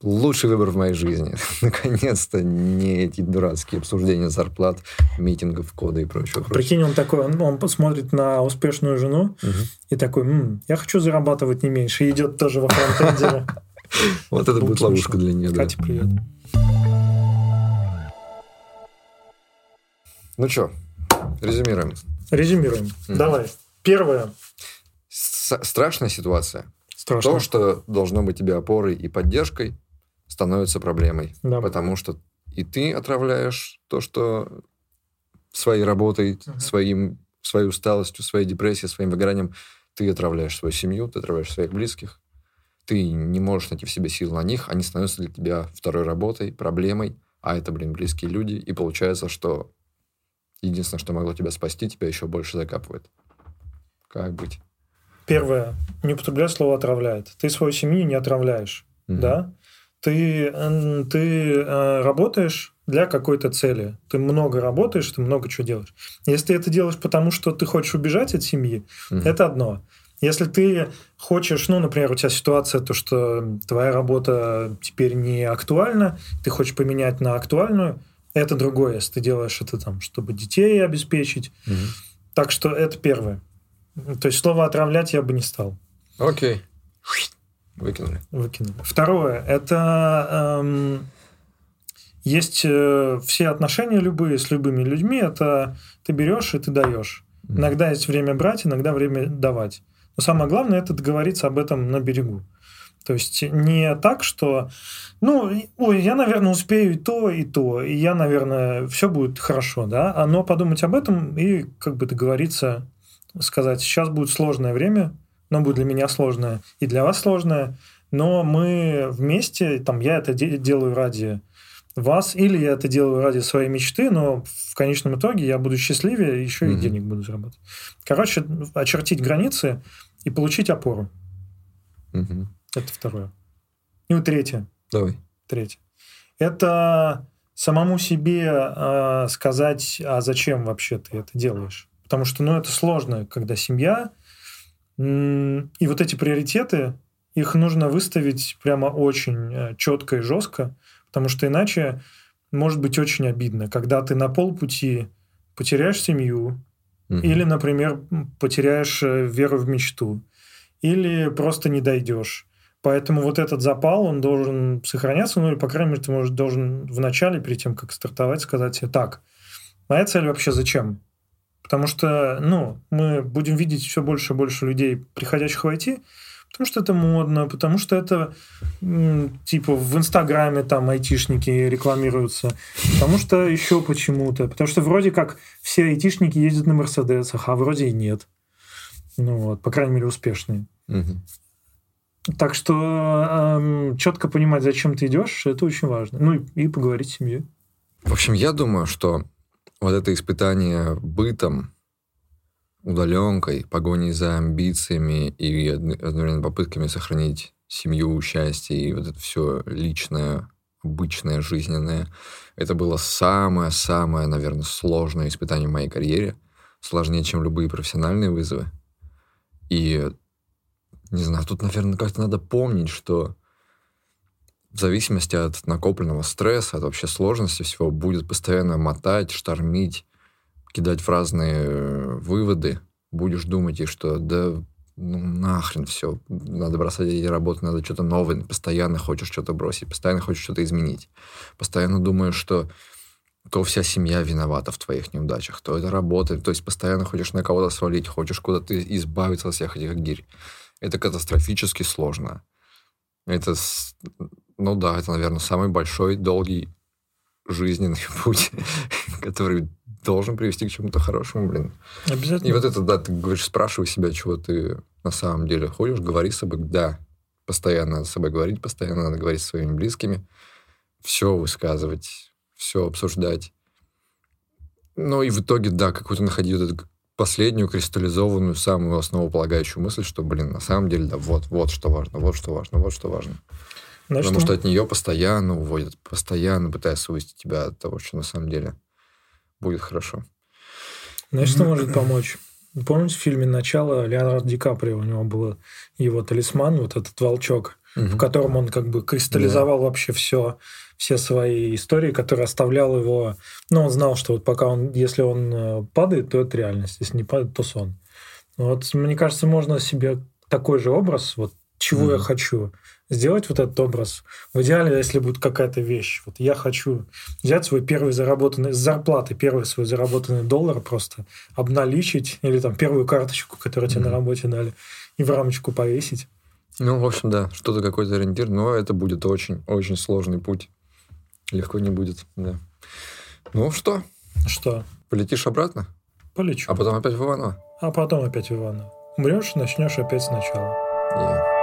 Лучший выбор в моей жизни. [laughs] Наконец-то не эти дурацкие обсуждения зарплат, митингов, кода и прочего. прочего. Прикинь, он такой, он, он посмотрит на успешную жену Мгм. и такой, «М, я хочу зарабатывать не меньше. И идет тоже во фронтенде. [laughs] Вот это Будет ловушка для нее. Катя, привет. Ну что, резюмируем. Резюмируем. Давай. Первое. Страшная ситуация. Страшно. То, что должно быть тебе опорой и поддержкой, становится проблемой. Да. Потому что и ты отравляешь то, что своей работой, Мгм. своим, своей усталостью, своей депрессией, своим выгоранием, ты отравляешь свою семью, ты отравляешь своих близких. Ты не можешь найти в себе сил на них, они становятся для тебя второй работой, проблемой, а это, блин, близкие люди. И получается, что единственное, что могло тебя спасти, тебя еще больше закапывает. Как быть? Первое. Не употребляй слово «отравляет». Ты свою семью не отравляешь. Мгм. Да? Ты, ты э, работаешь для какой-то цели. Ты много работаешь, ты много чего делаешь. Если ты это делаешь потому, что ты хочешь убежать от семьи, Мгм. это одно. Если ты хочешь, ну, например, у тебя ситуация, то, что твоя работа теперь не актуальна, ты хочешь поменять на актуальную, это другое, если ты делаешь это там, чтобы детей обеспечить. Мгм. Так что это первое. То есть слово «отравлять» я бы не стал. Окей. Выкинули. Выкинули. Второе, это эм, есть э, все отношения любые с любыми людьми, это ты берешь и ты даешь. Мгм. Иногда есть время брать, иногда время давать. Но самое главное это договориться об этом на берегу. То есть не так, что, ну, ой, я, наверное, успею и то, и то, и я, наверное, все будет хорошо, да, а но подумать об этом и как бы договориться, сказать, сейчас будет сложное время, оно будет для меня сложное и для вас сложное, но мы вместе, там, я это де- делаю ради вас, или я это делаю ради своей мечты, но в конечном итоге я буду счастливее, еще и Мгм. денег буду зарабатывать. Короче, очертить границы и получить опору. Мгм. Это второе. И вот третье. Давай. Третье. Это самому себе э, сказать, а зачем вообще ты это делаешь. Потому что, ну, это сложно, когда семья, и вот эти приоритеты, их нужно выставить прямо очень четко и жестко, потому что иначе может быть очень обидно, когда ты на полпути потеряешь семью, Мгм. или, например, потеряешь э, веру в мечту. Или просто не дойдешь. Поэтому вот этот запал, он должен сохраняться, ну или, по крайней мере, ты может, должен в начале, перед тем, как стартовать, сказать себе, так, моя цель вообще зачем? Потому что, ну, мы будем видеть все больше и больше людей, приходящих в IT, потому что это модно, потому что это, типа, в Инстаграме там айтишники рекламируются, потому что еще почему-то, потому что вроде как все айтишники ездят на Мерседесах, а вроде и нет. Ну вот, по крайней мере, успешные. Так что четко понимать, зачем ты идешь, это очень важно. Ну и, и поговорить с семьей. В общем, я думаю, что вот это испытание бытом, удаленкой, погоней за амбициями и одновременно попытками сохранить семью, счастье и вот это все личное, обычное, жизненное. Это было самое-самое, наверное, сложное испытание в моей карьере. Сложнее, чем любые профессиональные вызовы. И, не знаю, тут, наверное, как-то надо помнить, что в зависимости от накопленного стресса, от вообще сложности всего, будет постоянно мотать, штормить, кидать в разные э, выводы. Будешь думать, и что да ну нахрен все, надо бросать эти работы, надо что-то новое, постоянно хочешь что-то бросить, постоянно хочешь что-то изменить, постоянно думаешь, что то вся семья виновата в твоих неудачах, то это работает, то есть постоянно хочешь на кого-то свалить, хочешь куда-то избавиться от всех этих гирь. Это катастрофически сложно. Это, ну да, это, наверное, самый большой, долгий жизненный [laughs] путь, который должен привести к чему-то хорошему, блин. Обязательно. И вот это, да, ты говоришь, спрашивай себя, чего ты на самом деле хочешь, говори с собой, да, постоянно надо с собой говорить, постоянно надо говорить со своими близкими, все высказывать, все обсуждать. Ну и в итоге, да, какую-то находить вот эту последнюю кристаллизованную, самую основополагающую мысль, что, блин, на самом деле, да, вот, вот что важно, вот что важно, вот что важно. Знаешь, Потому что... что от нее постоянно уводят, постоянно пытаясь увести тебя от того, что на самом деле будет хорошо. Знаешь, что может помочь? Помните в фильме «Начало» Леонардо Ди Каприо, у него был его талисман, вот этот волчок, угу. в котором он как бы кристаллизовал да. вообще все, все свои истории, которые оставлял его... Ну, он знал, что вот пока он... Если он э, падает, то это реальность, если не падает, то сон. Вот, мне кажется, можно себе такой же образ, вот чего mm я хочу, сделать вот этот образ. В идеале, если будет какая-то вещь. Вот я хочу взять свой первый заработанный, с зарплаты первый свой заработанный доллар просто обналичить, или там первую карточку, которую тебе mm-hmm. на работе дали, и в рамочку повесить. Ну, в общем, да, что-то какой-то ориентир, но это будет очень-очень сложный путь. Легко не будет, да. Ну, что? Что? Полетишь обратно? Полечу. А потом опять в Иваново? А потом опять в Иваново. Умрешь, начнешь опять сначала. Yeah.